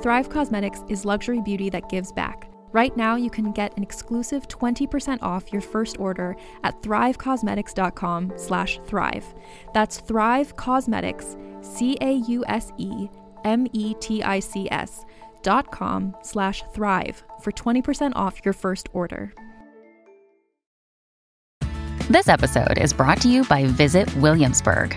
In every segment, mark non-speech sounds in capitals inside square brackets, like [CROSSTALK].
Thrive Causemetics is luxury beauty that gives back. Right now, you can get an exclusive 20% off your first order at thrivecausemetics.com slash thrive. That's Thrive Causemetics, C-A-U-S-E-M-E-T-I-C-S dot com slash thrive for 20% off your first order. This episode is brought to you by Visit Williamsburg.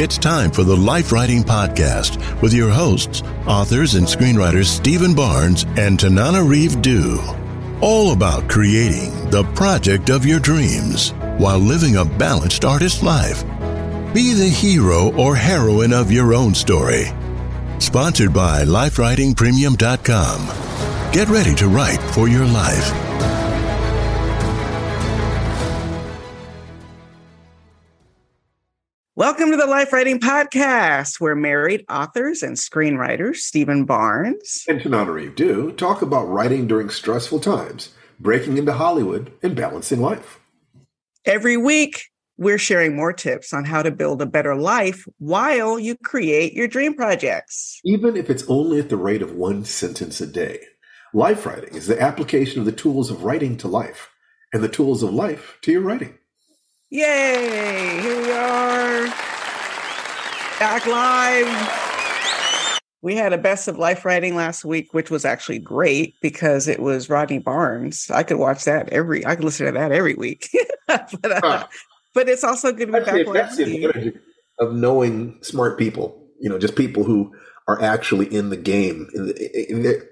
It's time for the Life Writing Podcast with your hosts, authors and screenwriters Stephen Barnes and Tananarive Due. All about creating the project of your dreams while living a balanced artist life. Be the hero or heroine of your own story. Sponsored by LifeWritingPremium.com. Get ready to write for your life. Welcome to the Life Writing Podcast, where married authors and screenwriters Stephen Barnes and Tanana Reeve Dew talk about writing during stressful times, breaking into Hollywood, and balancing life. Every week, we're sharing more tips on how to build a better life while you create your dream projects. Even if it's only at the rate of one sentence a day. Life writing is the application of the tools of writing to life and the tools of life to your writing. Yay! Here we are. Back live. We had a best of life writing last week, which was actually great because it was Rodney Barnes. I could watch that every I could listen to that every week. [LAUGHS] but, uh, huh. but it's also good to be Actually, back that's the advantage of knowing smart people, you know, just people who are actually in the game. In the, in the,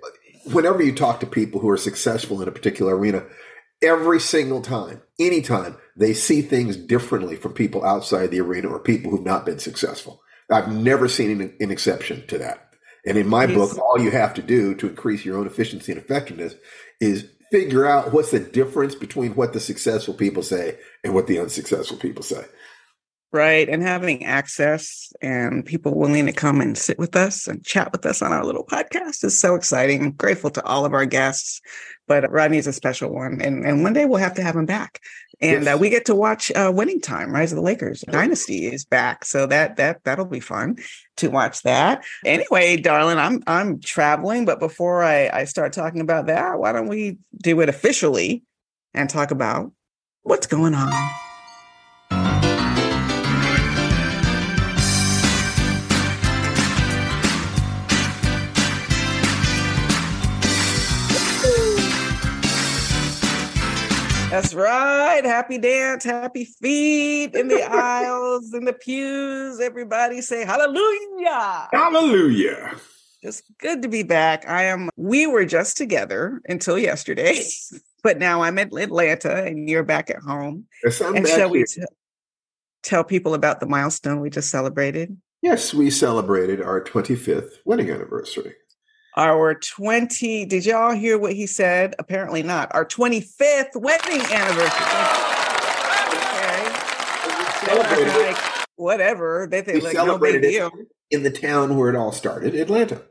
whenever you talk to people who are successful in a particular arena, every single time, anytime, they see things differently from people outside the arena or people who've not been successful. I've never seen an, an exception to that. And in my yes. book, all you have to do to increase your own efficiency and effectiveness is figure out what's the difference between what the successful people say and what the unsuccessful people say. Right. And having access and people willing to come and sit with us and chat with us on our little podcast is so exciting. I'm grateful to all of our guests, but Rodney's a special one. And, and one day we'll have to have him back. And yes. uh, we get to watch uh, Winning Time, Rise of the Lakers. Dynasty is back, so that that that'll be fun to watch that. Anyway, darling, I'm I'm traveling, but before I, I start talking about that, why don't we do it officially and talk about what's going on? That's right. Happy dance, happy feet in the aisles, in the pews. Everybody say hallelujah. Hallelujah. Just good to be back. I am, we were just together until yesterday, [LAUGHS] but now I'm in Atlanta and you're back at home. Yes, I'm and back shall here. we t- tell people about the milestone we just celebrated? Yes, we celebrated our 25th wedding anniversary our 20 did y'all hear what he said apparently not our 25th wedding anniversary okay. like, whatever they think like no big deal in the town where it all started, Atlanta.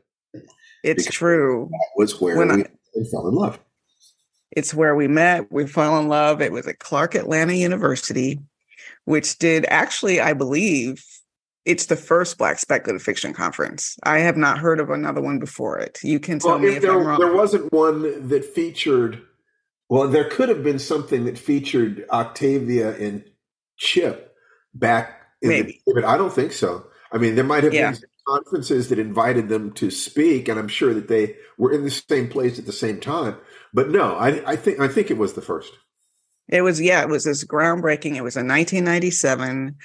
It's Because true. That was where When we I- fell in love. It's where we met. We fell in love. It was at Clark Atlanta University, which did actually, I believe, it's the first Black speculative fiction conference. I have not heard of another one before it. You can tell Well, me if if there, I'm wrong. there wasn't one that featured, well, there could have been something that featured Octavia and Chip back in Maybe. the, but I don't think so. I mean, there might have Yeah. been conferences that invited them to speak, and I'm sure that they were in the same place at the same time. But no, I, I think I think it was the first. It was, yeah, it was this groundbreaking. It was in 1997.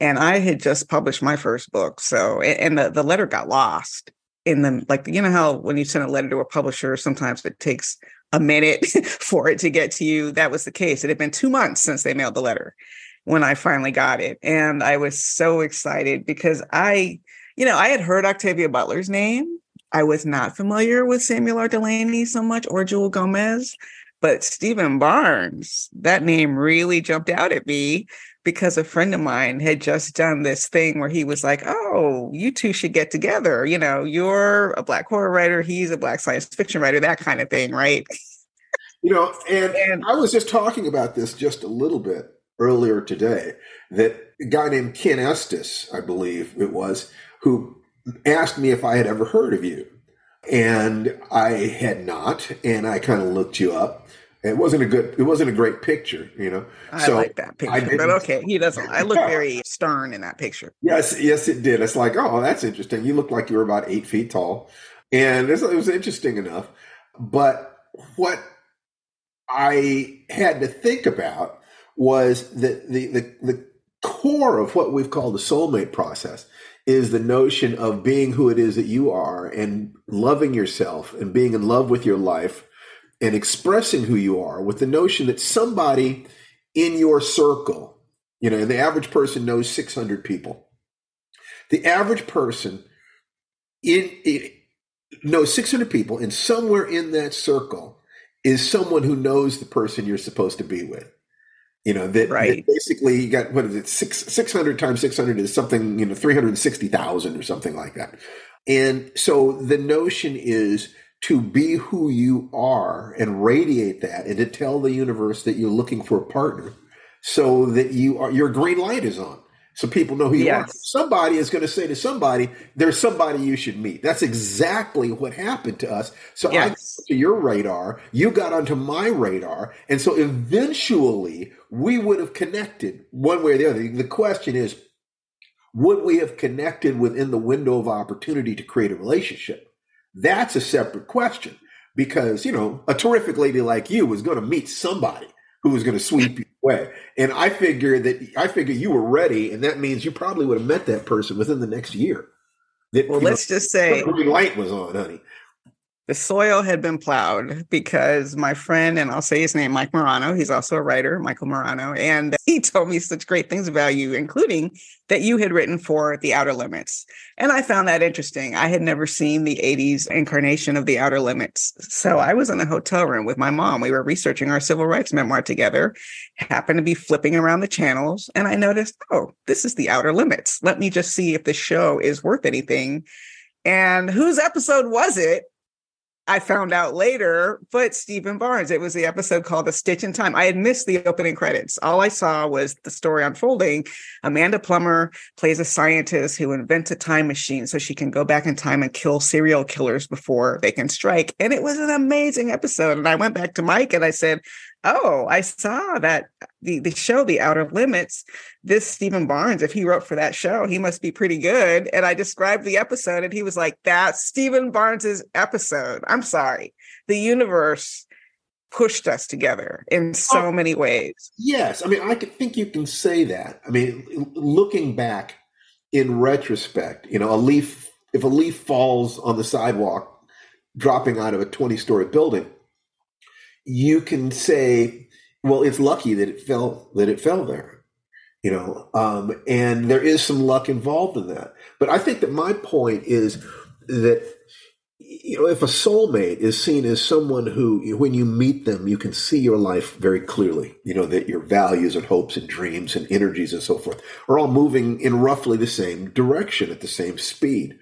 And I had just published my first book. So, and the, the letter got lost in the, like, you know how when you send a letter to a publisher, sometimes it takes a minute [LAUGHS] for it to get to you. That was the case. It had been two months since they mailed the letter when I finally got it. And I was so excited because I, you know, I had heard Octavia Butler's name. I was not familiar with Samuel R. Delany so much or Jewelle Gomez. But Stephen Barnes, that name really jumped out at me because a friend of mine had just done this thing where he was like, Oh, you two should get together. You know, you're a black horror writer, he's a black science fiction writer, that kind of thing, right? You know, and, [LAUGHS] And- I was just talking about this just a little bit earlier today. That a guy named Ken Estes, I believe it was, who asked me if I had ever heard of you, and I had not, and I kind of looked you up. It wasn't a good, it wasn't a great picture, you know. I So, like that picture. But okay, he doesn't. I look very [LAUGHS] stern in that picture. Yes, yes, it did. It's like, oh, that's interesting. You look like you were about eight feet tall, and it was, it was interesting enough. But what I had to think about was that the, the the core of what we've called the soulmate process is the notion of being who it is that you are and loving yourself and being in love with your life and expressing who you are with the notion that somebody in your circle, you know, and the average person knows 600 people. The average person in, in knows 600 people, and somewhere in that circle is someone who knows the person you're supposed to be with. You know that, that basically you got what is it six six hundred times six hundred is something you know three hundred sixty thousand or something like that, and so the notion is to be who you are and radiate that, and to tell the universe that you're looking for a partner, so that you are your green light is on, so people know who you are. Somebody is going to say to somebody, "There's somebody you should meet." That's exactly what happened to us. So I got to your radar, you got onto my radar, and so eventually we would have connected one way or the other. The question is, would we have connected within the window of opportunity to create a relationship? That's a separate question because you know a terrific lady like you was going to meet somebody who was going to sweep you away, and I figure that I figure you were ready, and that means you probably would have met that person within the next year. That, Well, let's just say the green light was on, honey. The soil had been plowed because my friend, and I'll say his name, Mike Morano, he's also a writer, Michael Morano, and [LAUGHS] he told me such great things about you, including that you had written for The Outer Limits. And I found that interesting. I had never seen the 80s incarnation of The Outer Limits. So I was in a hotel room with my mom. We were researching our civil rights memoir together, happened to be flipping around the channels, and I noticed, oh, this is The Outer Limits. Let me just see if the show is worth anything. And whose episode was it? I found out later, but Stephen Barnes. It was the episode called A Stitch in Time. I had missed the opening credits. All I saw was the story unfolding. Amanda Plummer plays a scientist who invents a time machine so she can go back in time and kill serial killers before they can strike. And it was an amazing episode. And I went back to Mike and I said, Oh, I saw that uh, the, the show, The Outer Limits, this Stephen Barnes, if he wrote for that show, he must be pretty good. And I described the episode, and he was like, That's Stephen Barnes's episode. I'm sorry. The universe pushed us together in oh, so Oh. many ways. Yes, I mean, I could think you can say that. I mean, looking back in retrospect, you know, a leaf if a leaf falls on the sidewalk, dropping out of a twenty-story building, you can say, "Well, it's lucky that it fell that it fell there," you know, um, and there is some luck involved in that. But I think that my point is that you know, if a soulmate is seen as someone who, when you meet them, you can see your life very clearly, you know, that your values and hopes and dreams and energies and so forth are all moving in roughly the same direction at the same speed.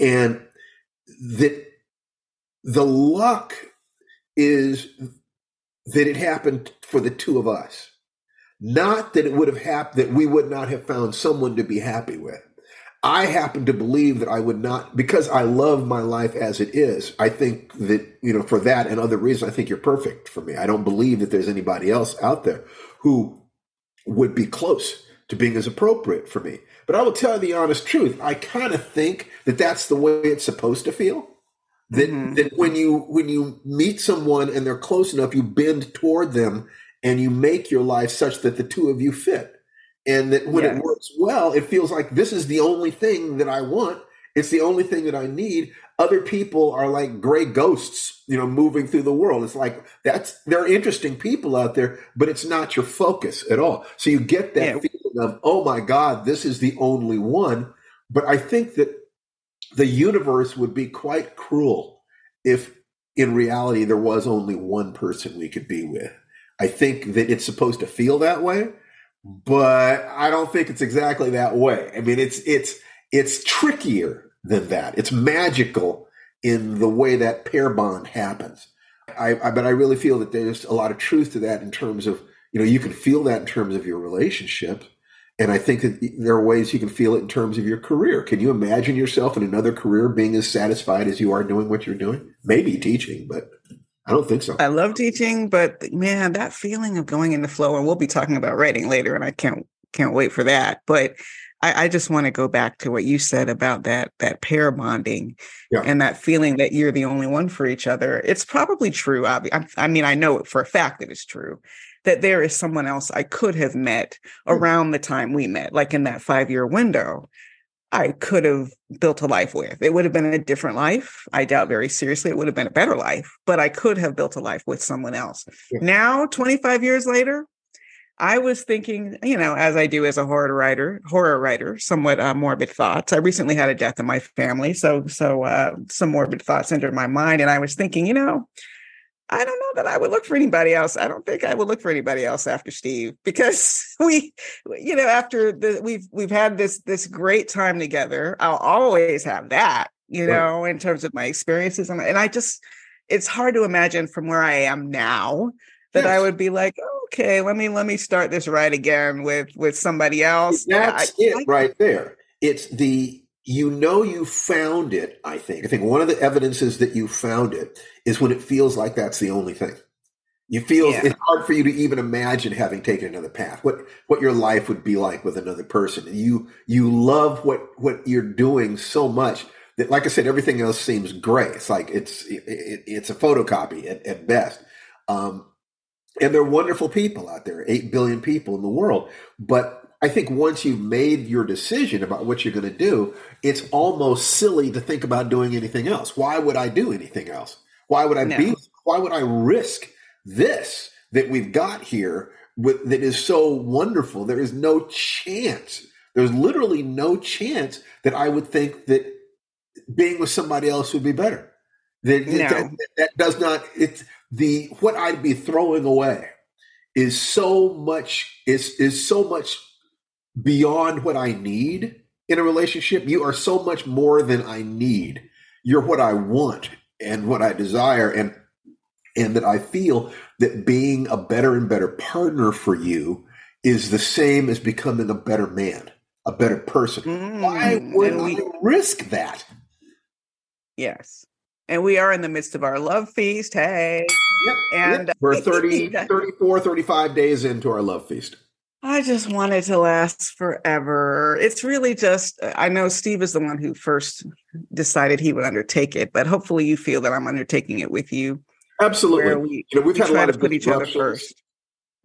And that the luck is that it happened for the two of us. Not that it would have happened, that we would not have found someone to be happy with. I happen to believe that I would not, because I love my life as it is. I think that, you know, for that and other reasons, I think you're perfect for me. I don't believe that there's anybody else out there who would be close to being as appropriate for me. But I will tell you the honest truth. I kind of think that that's the way it's supposed to feel. That, mm-hmm. that when you when you meet someone and they're close enough, you bend toward them and you make your life such that the two of you fit and that when yes. it works well, it feels like this is the only thing that I want. It's the only thing that I need. Other people are like gray ghosts, you know, moving through the world. It's like that's there are interesting people out there, but it's not your focus at all. So you get that yeah. feeling of, oh my God, this is the only one. But I think that the universe would be quite cruel if in reality there was only one person we could be with. I think that it's supposed to feel that way but I don't think it's exactly that way. I mean, it's it's it's trickier than that. It's magical in the way that pair bond happens. I, I but I really feel that there's a lot of truth to that in terms of you know you can feel that in terms of your relationship, and I think that there are ways you can feel it in terms of your career. Can you imagine yourself in another career being as satisfied as you are doing what you're doing? Maybe teaching, but I don't think so. I love teaching, but man, that feeling of going in the flow, and we'll be talking about writing later, and I can't can't wait for that. But I, I just want to go back to what you said about that that pair bonding yeah. and that feeling that you're the only one for each other. It's probably true. I, I mean, I know for a fact that it's true that there is someone else I could have met hmm. around the time we met, like in that five year window. I could have built a life with. It would have been a different life. I doubt very seriously it would have been a better life, but I could have built a life with someone else. Yeah. Now, 25 years later, I was thinking, you know, as I do as a horror writer, horror writer, somewhat uh, morbid thoughts. I recently had a death in my family, so so uh, some morbid thoughts entered my mind, and I was thinking, you know, I don't know that I would look for anybody else. I don't think I would look for anybody else after Steve [LAUGHS] because we, you know, after the we've we've had this this great time together. I'll always have that, you know, in terms of my experiences, and, and I just it's hard to imagine from where I am now that yes. I would be like, okay, let me let me start this right again with with somebody else. That's I, it I, right there. It's the you know you found it, I think. I think one of the evidences that you found it is when it feels like that's the only thing. You feel yeah. it's hard for you to even imagine having taken another path. What what your life would be like with another person. And You you love what what you're doing so much that, like I said, everything else seems gray. It's like it's it, it, it's a photocopy at, at best. Um, and they're wonderful people out there, eight billion people in the world. But I think once you've made your decision about what you're going to do, it's almost silly to think about doing anything else. Why would I do anything else? Why would I no. be? Why would I risk this that we've got here with, that is so wonderful? There is no chance. There's literally no chance that I would think that being with somebody else would be better. That, no. that, that does not. It's the what I'd be throwing away is so much is is so much beyond what I need in a relationship. You are so much more than I need. You're what I want and what I desire and and that I feel that being a better and better partner for you is the same as becoming a better man, a better person. Mm, Why would we, I risk that? Yes. And we are in the midst of our love feast. Hey. Yep, and yep. we're 30, [LAUGHS] 34, 35 days into our love feast. I just want it to last forever. It's really just, I know Steve is the one who first decided he would undertake it, but hopefully you feel that I'm undertaking it with you. Absolutely. We, you know, we've we had a lot of put each other 1st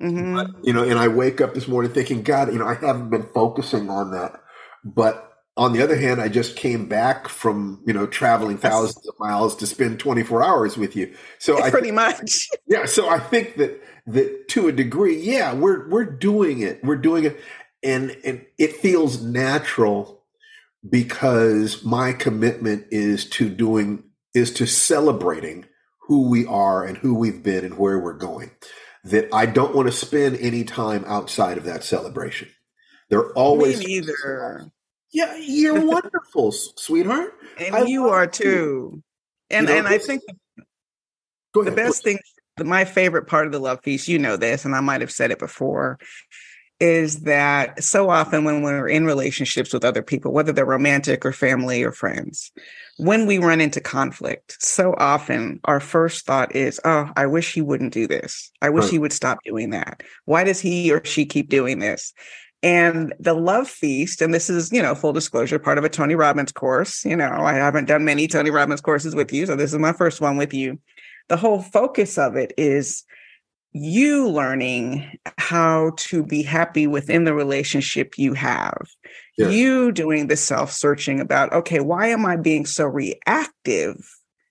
mm-hmm. you know, and I wake up this morning thinking, God, you know, I haven't been focusing on that. But on the other hand, I just came back from you know traveling thousands of miles to spend 24 hours with you. So I pretty much, [LAUGHS] yeah. So I think that that to a degree, yeah, we're we're doing it. We're doing it, and and it feels natural because my commitment is to doing is to celebrating who we are and who we've been and where we're going. That I don't want to spend any time outside of that celebration. They're always Me neither. Yeah, you're wonderful, sweetheart. And I you are you. too. And You know, and I think the ahead. best thing the, my favorite part of the love feast you know this and i might have said it before is that so often when we're in relationships with other people whether they're romantic or family or friends when we run into conflict so often our first thought is oh i wish he wouldn't do this i wish Right. he would stop doing that why does he or she keep doing this and the love feast and this is you know full disclosure part of a tony robbins course you know i haven't done many tony robbins courses with you so this is my first one with you the whole focus of it is you learning how to be happy within the relationship you have. Yes. You doing the self searching about, okay, why am I being so reactive?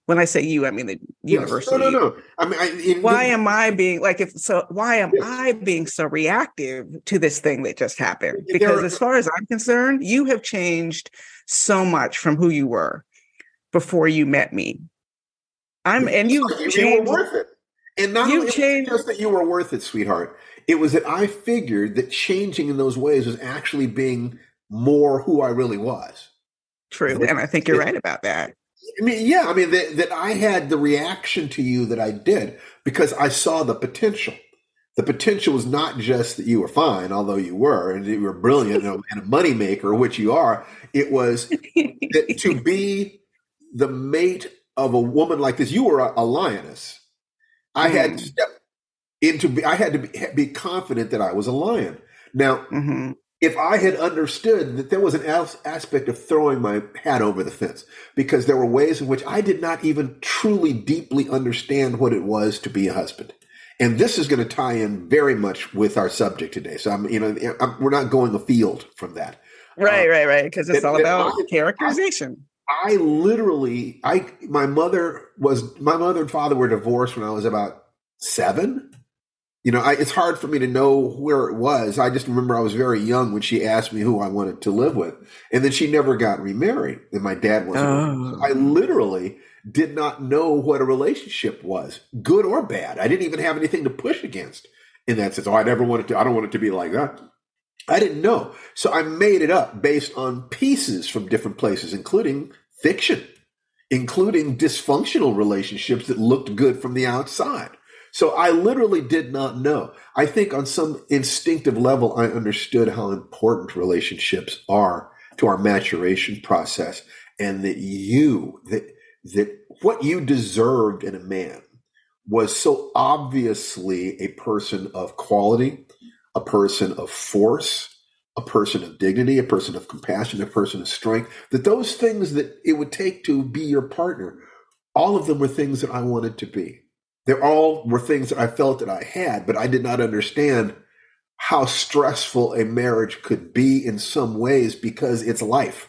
When I say you, I mean the Yes. universal. No, no, no. I mean, I, in, Why am I being like if so why am Yes. I being so reactive to this thing that just happened? Because are- as far as I'm concerned, you have changed so much from who you were before you met me. I'm and you you, you were worth it. And not You only changed- just that you were worth it, sweetheart. It was that I figured that changing in those ways was actually being more who I really was. true. And I think you're right about that. I mean, yeah, I mean that, that I had the reaction to you that I did because I saw the potential. The potential was not just that you were fine, although you were, and you were brilliant and a, moneymaker, which you are. It was that to [LAUGHS] be the mate of a woman like this, you were a, a lioness. I had Mm. to step into. Be, I had to be, be confident that I was a lion. Now, hmm if I had understood that there was an as- aspect of throwing my hat over the fence, because there were ways in which I did not even truly deeply understand what it was to be a husband. And this is going to tie in very much with our subject today. So I'm, you know, I'm, we're not going afield from that. Right, um, right, right. Because it's all about I- characterization. I literally, I my mother was my mother and father were divorced when I was about seven. You know, I, it's hard for me to know where it was. I just remember I was very young when she asked me who I wanted to live with, and then she never got remarried. And my dad wasn't. Oh. I literally did not know what a relationship was, good or bad. I didn't even have anything to push against in that sense. Oh, I never wanted to. I don't want it to be like that. I didn't know. So I made it up based on pieces from different places, including fiction, including dysfunctional relationships that looked good from the outside. So I literally did not know. I think on some instinctive level, I understood how important relationships are to our maturation process and that you, that, that what you deserved in a man was so obviously a person of quality, a person of force, a person of dignity, a person of compassion, a person of strength, that those things that it would take to be your partner, all of them were things that I wanted to be. They all were things that I felt that I had, but I did not understand how stressful a marriage could be in some ways because it's life.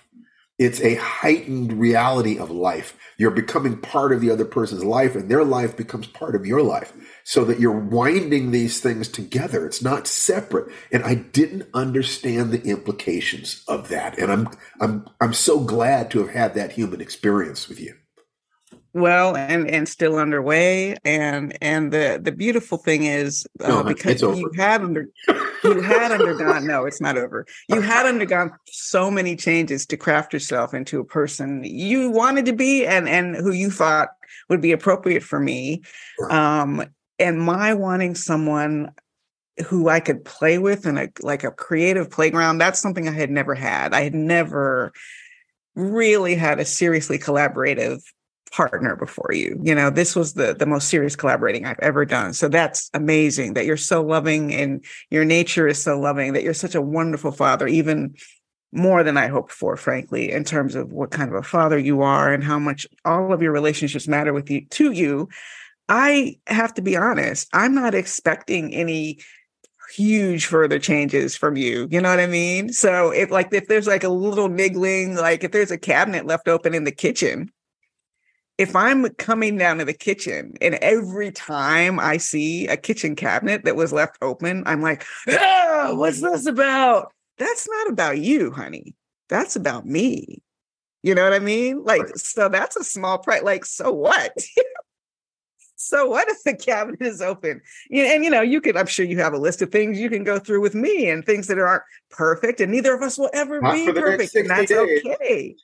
It's a heightened reality of life. You're becoming part of the other person's life, and their life becomes part of your life. So that you're winding these things together. It's not separate. And I didn't understand the implications of that. And I'm I'm I'm so glad to have had that human experience with you. Well, and and still underway, and and the the beautiful thing is uh, No, because you had under you had undergone no, it's not over. You [LAUGHS] had undergone so many changes to craft yourself into a person you wanted to be, and and who you thought would be appropriate for me. Um, and my wanting someone who I could play with in a like a creative playground. That's something I had never had. I had never really had a seriously collaborative partner before you. You know, this was the the most serious collaborating I've ever done. So that's amazing that you're so loving and your nature is so loving that you're such a wonderful father even more than I hoped for frankly in terms of what kind of a father you are and how much all of your relationships matter with you to you. I have to be honest, I'm not expecting any huge further changes from you. You know what I mean? So if like if there's like a little niggling, like if there's a cabinet left open in the kitchen, if I'm coming down to the kitchen and every time I see a kitchen cabinet that was left open, I'm like, ah, what's this about? That's not about you, honey. That's about me. You know what I mean? Like, right. so that's a small price. Like, so what? [LAUGHS] so what if the cabinet is open? And you know, you could, I'm sure you have a list of things you can go through with me and things that aren't perfect, and neither of us will ever Not be perfect. And that's days. okay.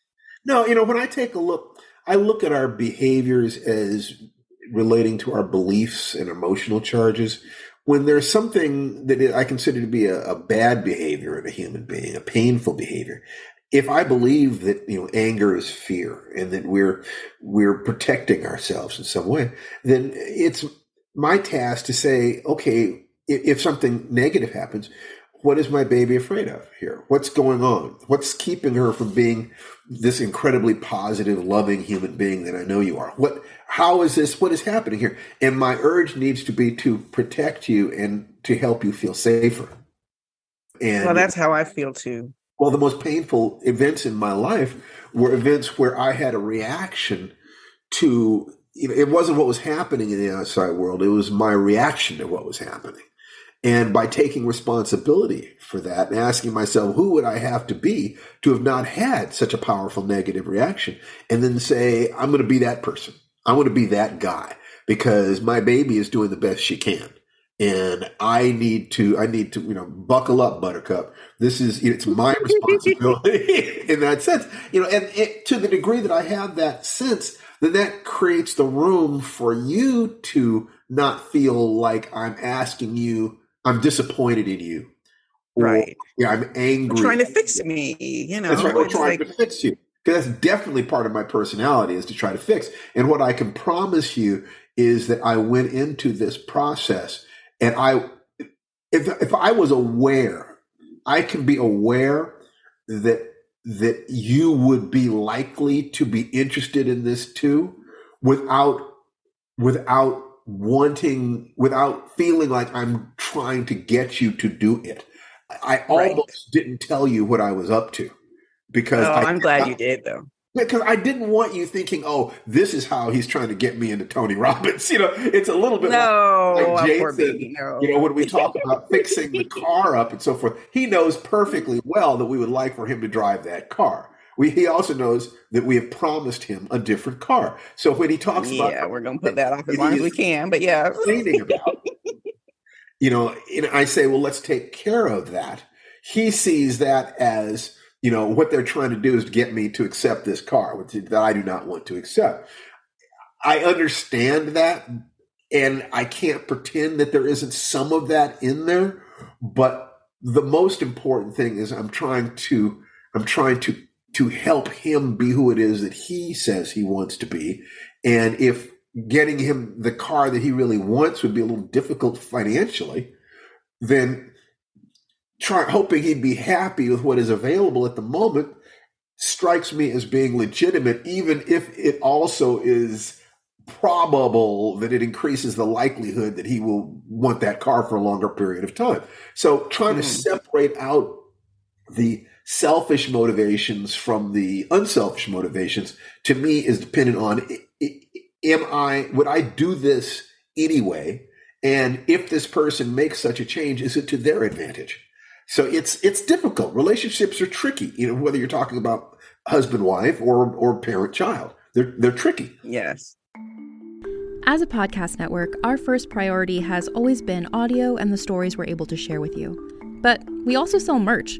No, you know, when I take a look, I look at our behaviors as relating to our beliefs and emotional charges. When there's something that I consider to be a, a bad behavior in a human being, a painful behavior, if I believe that you know anger is fear and that we're we're protecting ourselves in some way, then it's my task to say, okay, if, if something negative happens, what is my baby afraid of here? What's going on? What's keeping her from being this incredibly positive, loving human being that I know you are? What how is this what is happening here? And my urge needs to be to protect you and to help you feel safer. And well, that's how I feel too. Well, the most painful events in my life were events where I had a reaction to, you know, it wasn't what was happening in the outside world, it was my reaction to what was happening. And by taking responsibility for that and asking myself, who would I have to be to have not had such a powerful negative reaction? And then say, I'm going to be that person. I want to be that guy because my baby is doing the best she can and I need to I need to you know buckle up, Buttercup. This is it's my [LAUGHS] responsibility in that sense, you know, and it, to the degree that I have that sense, then that creates the room for you to not feel like I'm asking you, I'm disappointed in you, or, right? Yeah, I'm angry, trying to fix me. You know, that's right. We're trying like, to fix you because that's definitely part of my personality is to try to fix. And what I can promise you is that I went into this process and I, if if I was aware, I can be aware that that you would be likely to be interested in this too, without without wanting, without feeling like I'm trying to get you to do it. I almost right. didn't tell you what I was up to because oh, I, I'm glad I, you [LAUGHS] did though because I didn't want you thinking, "Oh, this is how he's trying to get me into Tony Robbins." [LAUGHS] You know, it's a little bit no, like, oh, like Jason. No. You know, when we talk about [LAUGHS] fixing the car up and so forth, he knows perfectly well that we would like for him to drive that car. We, he also knows that we have promised him a different car. So when he talks yeah, about, yeah, we're going to put that off as long as we can. But yeah, [LAUGHS] about, you know, and I say, well, let's take care of that. He sees that as you know what they're trying to do is to get me to accept this car which that i do not want to accept i understand that and i can't pretend that there isn't some of that in there but the most important thing is i'm trying to i'm trying to to help him be who it is that he says he wants to be and if getting him the car that he really wants would be a little difficult financially then try, hoping he'd be happy with what is available at the moment strikes me as being legitimate, even if it also is probable that it increases the likelihood that he will want that car for a longer period of time. So trying mm. to hmm. separate out the selfish motivations from the unselfish motivations to me is dependent on am I would I do this anyway? And if this person makes such a change, is it to their advantage? So it's it's difficult. Relationships are tricky, you know, whether you're talking about husband wife or or parent child. They're they're tricky. Yes. As a podcast network, our first priority has always been audio and the stories we're able to share with you. But we also sell merch,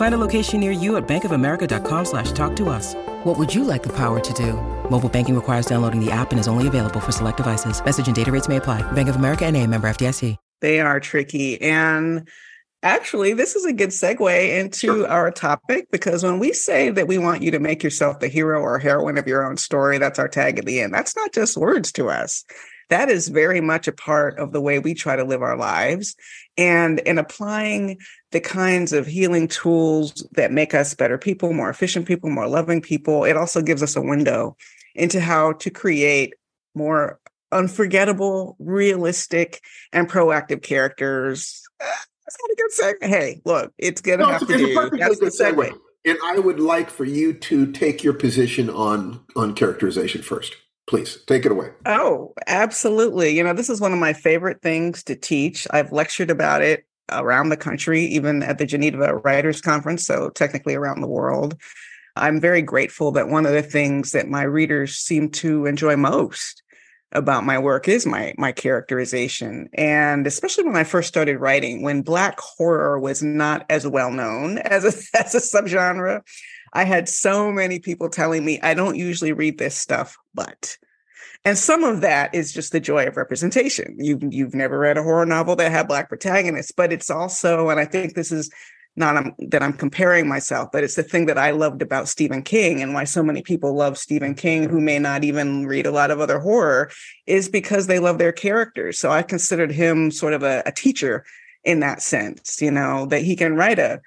Find a location near you at bankofamerica.com slash talk to us. What would you like the power to do? Mobile banking requires downloading the app and is only available for select devices. Message and data rates may apply. Bank of America and a member FDIC. They are tricky. And actually, this is a good segue into sure. our topic because when we say that we want you to make yourself the hero or heroine of your own story, that's our tag at the end. That's not just words to us. That is very much a part of the way we try to live our lives. And in applying the kinds of healing tools that make us better people, more efficient people, more loving people, it also gives us a window into how to create more unforgettable, realistic, and proactive characters. Ah, that's not a good segue. Hey, look, it's gonna no, have to do. That's the segue. And I would like for you to take your position on on characterization first. Please take it away. Oh, absolutely. You know, this is one of my favorite things to teach. I've lectured about it around the country, even at the Geneva Writers Conference, so technically around the world. I'm very grateful that one of the things that my readers seem to enjoy most about my work is my my characterization and especially when i first started writing when black horror was not as well known [LAUGHS] as a, as a subgenre i had so many people telling me i don't usually read this stuff but and some of that is just the joy of representation You've, you've never read a horror novel that had black protagonists but it's also and i think this is not um, that I'm comparing myself, but it's the thing that I loved about Stephen King and why so many people love Stephen King who may not even read a lot of other horror is because they love their characters. So I considered him sort of a, a teacher in that sense, you know, that he can write a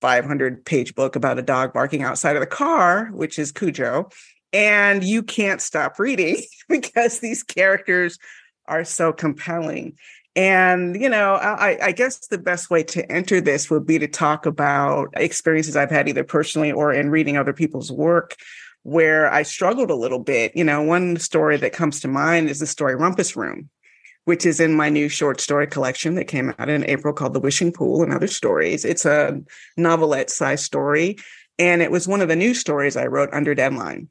500 page book about a dog barking outside of the car, which is Cujo, and you can't stop reading [LAUGHS] because these characters are so compelling. And, you know, I, I, guess the best way to enter this would be to talk about experiences I've had either personally or in reading other people's work where I struggled a little bit. You know, one story that comes to mind is the story Rumpus Room, which is in my new short story collection that came out in April called The Wishing Pool and Other Stories. It's a novelette size story. And it was one of the new stories I wrote under deadline.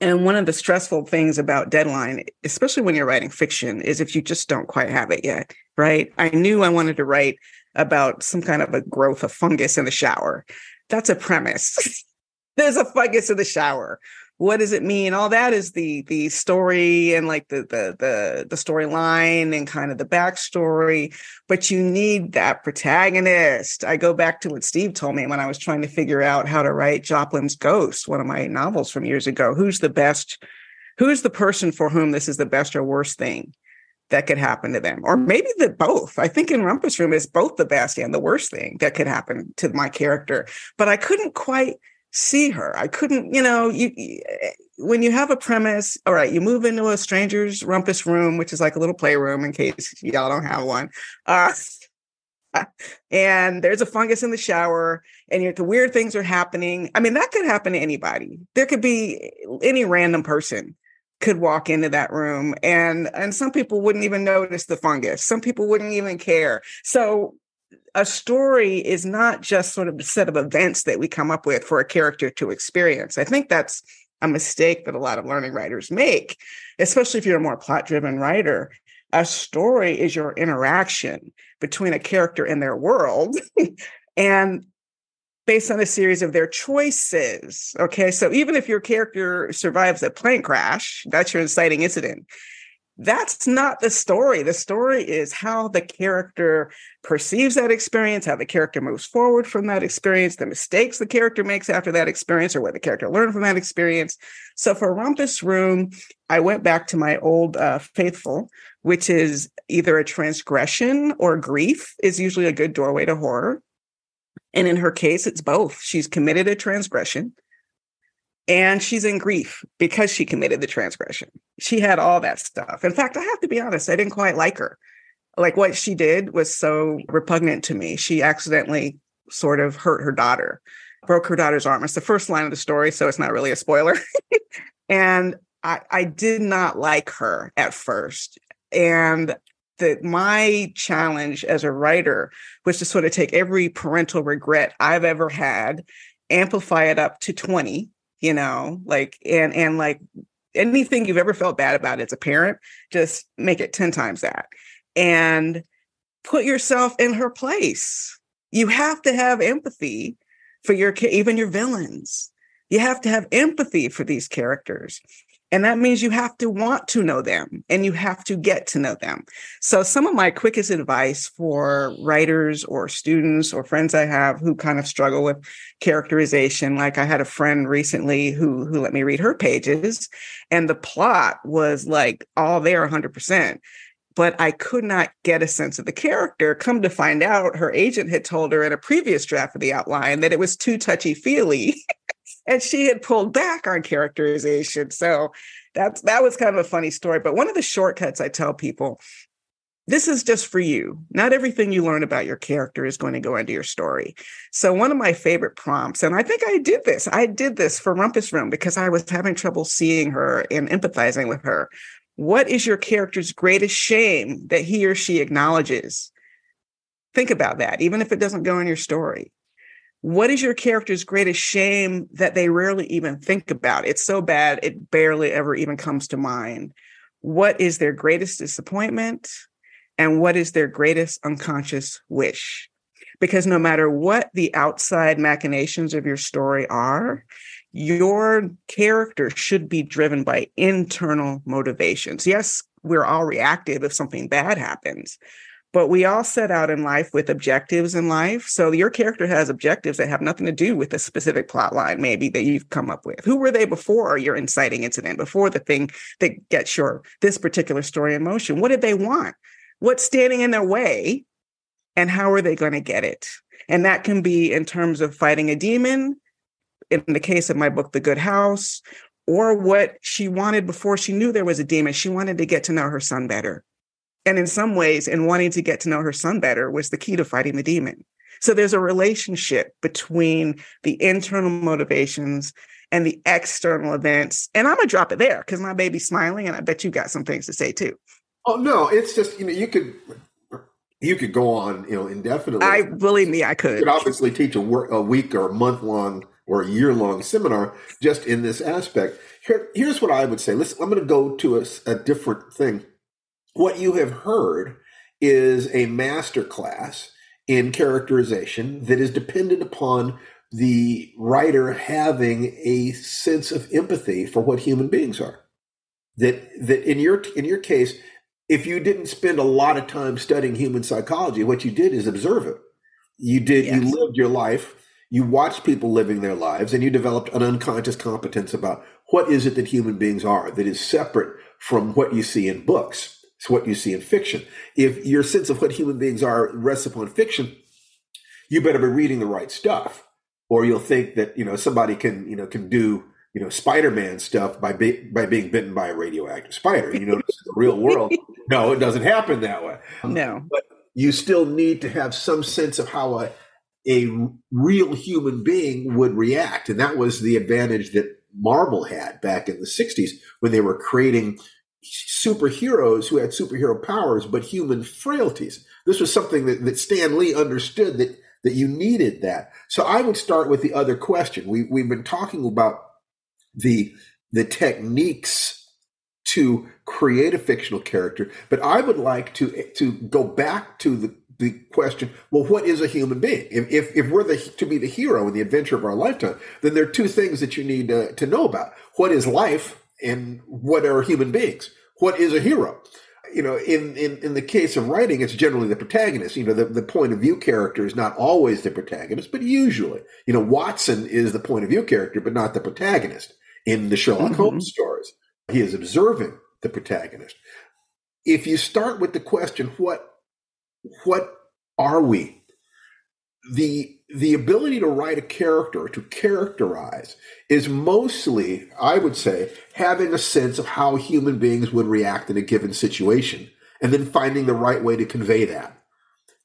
And one of the stressful things about deadline, especially when you're writing fiction, is if you just don't quite have it yet, right? I knew I wanted to write about some kind of a growth of fungus in the shower. That's a premise. [LAUGHS] There's a fungus in the shower what does it mean? All that is the the story and like the the the, the storyline and kind of the backstory. But you need that protagonist. I go back to what steve told me when i was trying to figure out how to write joplin's ghost one of my novels from years ago. Who's the best who's the person for whom this is the best or worst thing that could happen to them, or maybe the both. I think in Rumpus Room is both the best and the worst thing that could happen to my character. But I couldn't quite see her. I couldn't, you know, you, when you have a premise, all right, you move into a stranger's rumpus room, which is like a little playroom in case y'all don't have one. Uh, [LAUGHS] and there's a fungus in the shower and the weird things are happening. I mean, that could happen to anybody. There could be any random person could walk into that room and and some people wouldn't even notice the fungus some people wouldn't even care so a story is not just sort of a set of events that we come up with for a character to experience i think that's a mistake that a lot of learning writers make especially if you're a more plot driven writer a story is your interaction between a character and their world [LAUGHS] and based on a series of their choices. Okay. So even if your character survives a plane crash, that's your inciting incident. That's not the story. The story is how the character perceives that experience, how the character moves forward from that experience, the mistakes the character makes after that experience, or what the character learned from that experience. So for Rumpus Room, I went back to my old uh, faithful, which is either a transgression or grief is usually a good doorway to horror. And in her case, it's both. She's committed a transgression and she's in grief because she committed the transgression. She had all that stuff. In fact, I have to be honest, I didn't quite like her. Like what she did was so repugnant to me. She accidentally sort of hurt her daughter, broke her daughter's arm. It's the first line of the story, so it's not really a spoiler. [LAUGHS] and I, I did not like her at first. And that my challenge as a writer was to sort of take every parental regret I've ever had, amplify it up to 20, you know, like and and like anything you've ever felt bad about as a parent, just make it 10 times that. And put yourself in her place. You have to have empathy for your even your villains. You have to have empathy for these characters. And that means you have to want to know them and you have to get to know them. So, some of my quickest advice for writers or students or friends I have who kind of struggle with characterization, like I had a friend recently who, who let me read her pages, and the plot was like all there 100%. But I could not get a sense of the character. Come to find out, her agent had told her in a previous draft of the outline that it was too touchy feely. [LAUGHS] and she had pulled back on characterization. So that's that was kind of a funny story. But one of the shortcuts I tell people this is just for you. Not everything you learn about your character is going to go into your story. So, one of my favorite prompts, and I think I did this, I did this for Rumpus Room because I was having trouble seeing her and empathizing with her. What is your character's greatest shame that he or she acknowledges? Think about that, even if it doesn't go in your story what is your character's greatest shame that they rarely even think about? It's so bad, it barely ever even comes to mind. What is their greatest disappointment? And what is their greatest unconscious wish? Because no matter what the outside machinations of your story are, your character should be driven by internal motivations. Yes, we're all reactive if something bad happens, but we all set out in life with objectives in life. So your character has objectives that have nothing to do with a specific plot line, maybe that you've come up with. Who were they before your inciting incident, before the thing that gets your this particular story in motion? What did they want? What's standing in their way? And how are they going to get it? And that can be in terms of fighting a demon, in the case of my book, The Good House, or what she wanted before she knew there was a demon. She wanted to get to know her son better and in some ways, in wanting to get to know her son better was the key to fighting the demon. So there's a relationship between the internal motivations and the external events. And I'm gonna drop it there because my baby's smiling, and I bet you got some things to say too. Oh no, it's just you know you could you could go on you know indefinitely. I believe me, I could. You could obviously teach a work a week or a month long or a year long seminar just in this aspect. Here, here's what I would say. Listen, I'm going to go to a, a different thing what you have heard is a master class in characterization that is dependent upon the writer having a sense of empathy for what human beings are. That that in your in your case, if you didn't spend a lot of time studying human psychology, what you did is observe it. You did yes. you lived your life, you watched people living their lives, and you developed an unconscious competence about what is it that human beings are that is separate from what you see in books It's what you see in fiction. If your sense of what human beings are rests upon fiction, you better be reading the right stuff, or you'll think that you know somebody can you know can do you know Spider-Man stuff by be, by being bitten by a radioactive spider. You know, in the real world, [LAUGHS] no, it doesn't happen that way. No, but you still need to have some sense of how a a real human being would react, and that was the advantage that Marvel had back in the '60s when they were creating superheroes who had superhero powers but human frailties. This was something that, that Stan Lee understood that that you needed that. So I would start with the other question. We we've been talking about the the techniques to create a fictional character, but I would like to to go back to the the question, well, what is a human being? If, if, if we're the, to be the hero in the adventure of our lifetime, then there are two things that you need to, to know about. What is life and what are human beings? What is a hero? You know, in, in, in the case of writing, it's generally the protagonist. You know, the, the point of view character is not always the protagonist, but usually, you know, Watson is the point of view character, but not the protagonist in the Sherlock mm-hmm. Holmes stories. He is observing the protagonist. If you start with the question, what what are we? The the ability to write a character, to characterize, is mostly, I would say, having a sense of how human beings would react in a given situation, and then finding the right way to convey that.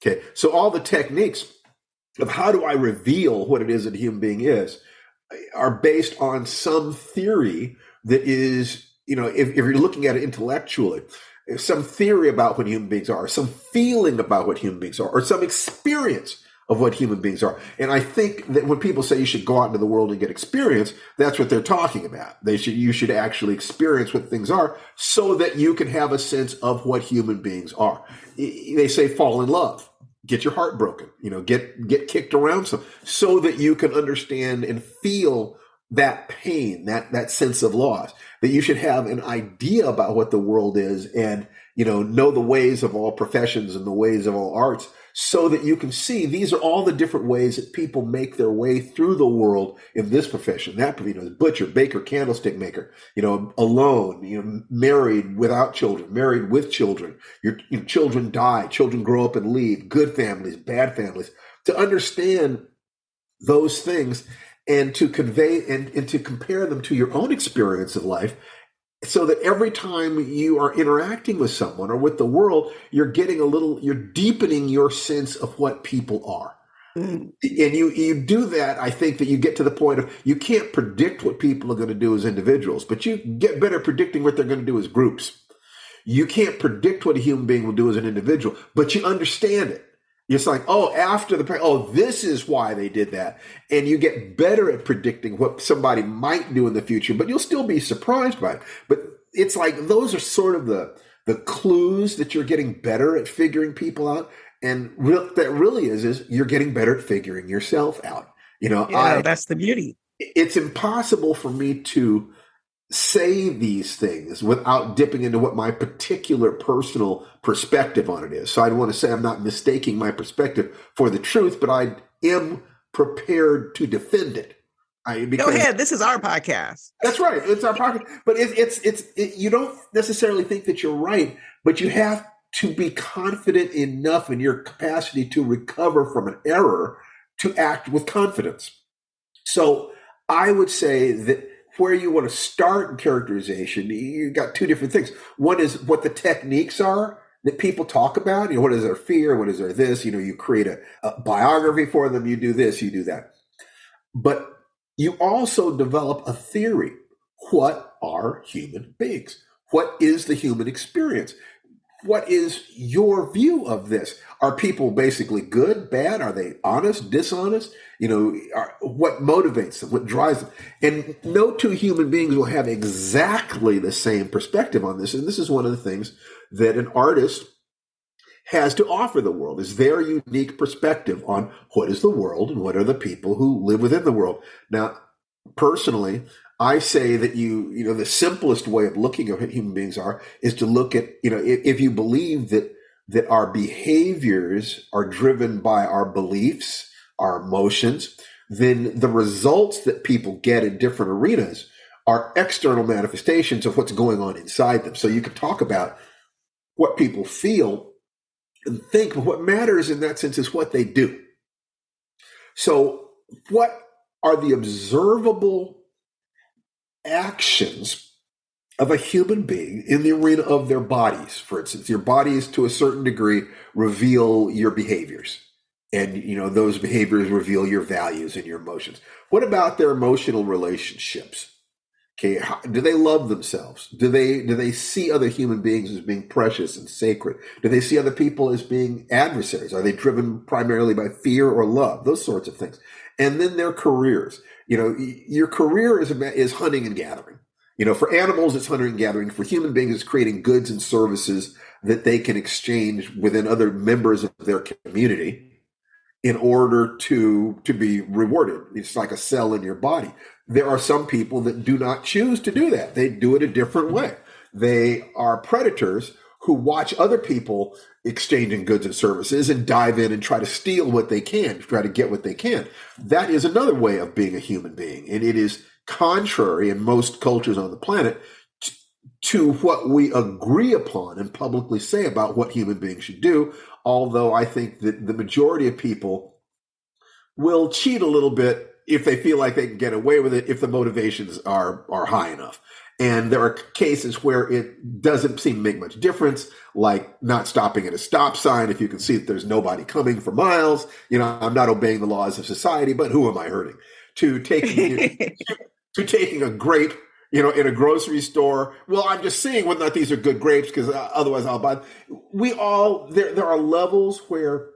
Okay, so all the techniques of how do I reveal what it is that a human being is uh, are based on some theory that is, you know, if, if you're looking at it intellectually, some theory about what human beings are, some feeling about what human beings are, or some experience of what human beings are. And I think that when people say you should go out into the world and get experience, that's what they're talking about. They should you should actually experience what things are so that you can have a sense of what human beings are. They say fall in love. Get your heart broken, you know, get get kicked around some so that you can understand and feel that pain, that that sense of loss, that you should have an idea about what the world is and you know know the ways of all professions and the ways of all arts so that you can see these are all the different ways that people make their way through the world in this profession. That you know, butcher, baker, candlestick maker, you know, alone, you know, married without children, married with children. Your, your children die, children grow up and leave. Good families, bad families. To understand those things and to convey and, and to compare them to your own experience of life so that every time you are interacting with someone or with the world you're getting a little you're deepening your sense of what people are. Mm. and you you do that i think that you get to the point of you can't predict what people are going to do as individuals but you get better predicting what they're going to do as groups. You can't predict what a human being will do as an individual but you understand it it's like, oh, after the, oh, this is why they did that. And you get better at predicting what somebody might do in the future, but you'll still be surprised by it. But it's like those are sort of the, the clues that you're getting better at figuring people out. And that really is, is you're getting better at figuring yourself out. You know, yeah, I, that's the beauty. It's impossible for me to say these things without dipping into what my particular personal perspective on it is. So I don't want to say I'm not mistaking my perspective for the truth, but I am prepared to defend it. I, Go ahead. This is our podcast. That's right. It's our podcast. But it, it's it's it, you don't necessarily think that you're right, but you have to be confident enough in your capacity to recover from an error to act with confidence. So I would say that where you want to start in characterization, you got two different things. One is what the techniques are that people talk about. You know, what is their fear? What is their this? You know, you create a, a biography for them. You do this, you do that. But you also develop a theory. What are human beings? What is the human experience? What is your view of this? Are people basically good, bad? Are they honest, dishonest? You know, are, what motivates them? What drives them? And no two human beings will have exactly the same perspective on this. And this is one of the things that an artist has to offer the world is their unique perspective on what is the world and what are the people who live within the world. Now, personally, I say that you, you know, the simplest way of looking at human beings are is to look at, you know, if, if you believe that that our behaviors are driven by our beliefs, our emotions, then the results that people get in different arenas are external manifestations of what's going on inside them. So you could talk about what people feel and think, but what matters in that sense is what they do. So, what are the observable actions of a human being in the arena of their bodies? For instance, your bodies to a certain degree reveal your behaviors. And you know those behaviors reveal your values and your emotions. What about their emotional relationships? Okay, how, do they love themselves? Do they do they see other human beings as being precious and sacred? Do they see other people as being adversaries? Are they driven primarily by fear or love? Those sorts of things. And then their careers. You know, your career is is hunting and gathering. You know, for animals, it's hunting and gathering. For human beings, it's creating goods and services that they can exchange within other members of their community in order to to be rewarded. It's like a cell in your body. There are some people that do not choose to do that. They do it a different way. They are predators who watch other people exchanging goods and services and dive in and try to steal what they can, try to get what they can. That is another way of being a human being. And it is contrary in most cultures on the planet to what we agree upon and publicly say about what human beings should do. Although I think that the majority of people will cheat a little bit if they feel like they can get away with it if the motivations are are high enough. And there are cases where it doesn't seem to make much difference, like not stopping at a stop sign if you can see that there's nobody coming for miles. You know, I'm not obeying the laws of society, but who am I hurting? To taking [LAUGHS] to, taking a grape you know, in a grocery store. Well, I'm just seeing whether or not these are good grapes because uh, otherwise I'll buy. We all there. There are levels where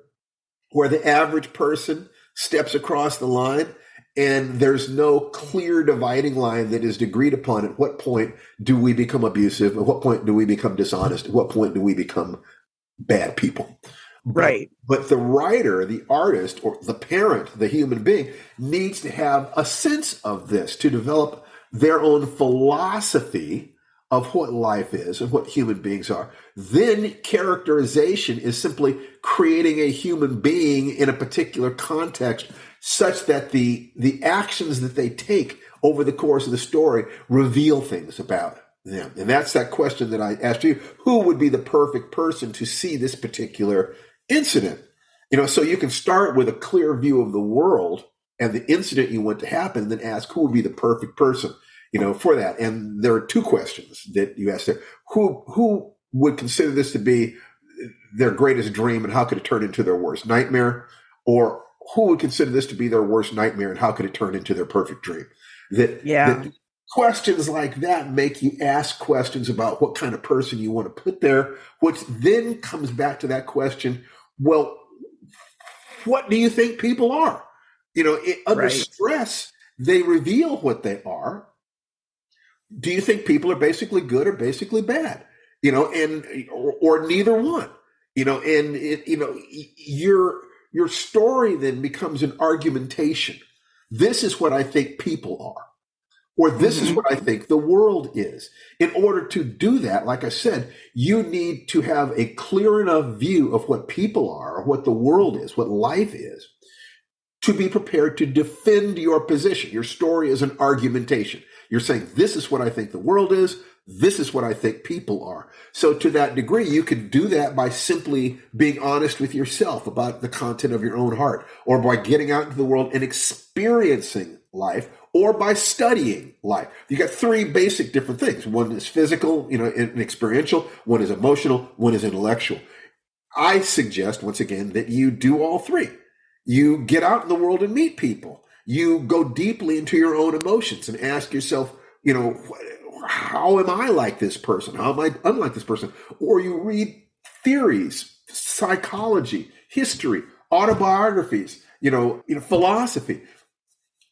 where the average person steps across the line and there's no clear dividing line that is agreed upon at what point do we become abusive at what point do we become dishonest at what point do we become bad people right but, but the writer the artist or the parent the human being needs to have a sense of this to develop their own philosophy of what life is and what human beings are. Then characterization is simply creating a human being in a particular context such that the the actions that they take over the course of the story reveal things about them. And that's that question that I asked you, who would be the perfect person to see this particular incident? You know, so you can start with a clear view of the world and the incident you want to happen, then ask who would be the perfect person, you know, for that. And there are two questions that you ask there. Who who would consider this to be their greatest dream and how could it turn into their worst nightmare? Or who would consider this to be their worst nightmare and how could it turn into their perfect dream? That, yeah. that questions like that make you ask questions about what kind of person you want to put there, which then comes back to that question, well, what do you think people are? You know, it, under right. stress, they reveal what they are. Do you think people are basically good or basically bad? You know, and or, or neither one. You know, and it, you know, your your story then becomes an argumentation. This is what I think people are or this mm-hmm. is what I think the world is. In order to do that, like I said, you need to have a clear enough view of what people are, or what the world is, what life is, to be prepared to defend your position. Your story is an argumentation. You're saying, this is what I think the world is. This is what I think people are. So to that degree, you could do that by simply being honest with yourself about the content of your own heart or by getting out into the world and experiencing life or by studying life. You got three basic different things. One is physical, you know, and experiential. One is emotional. One is intellectual. I suggest once again that you do all three. You get out in the world and meet people. You go deeply into your own emotions and ask yourself, you know, how am I like this person? How am I unlike this person? Or you read theories, psychology, history, autobiographies, you know, you know, philosophy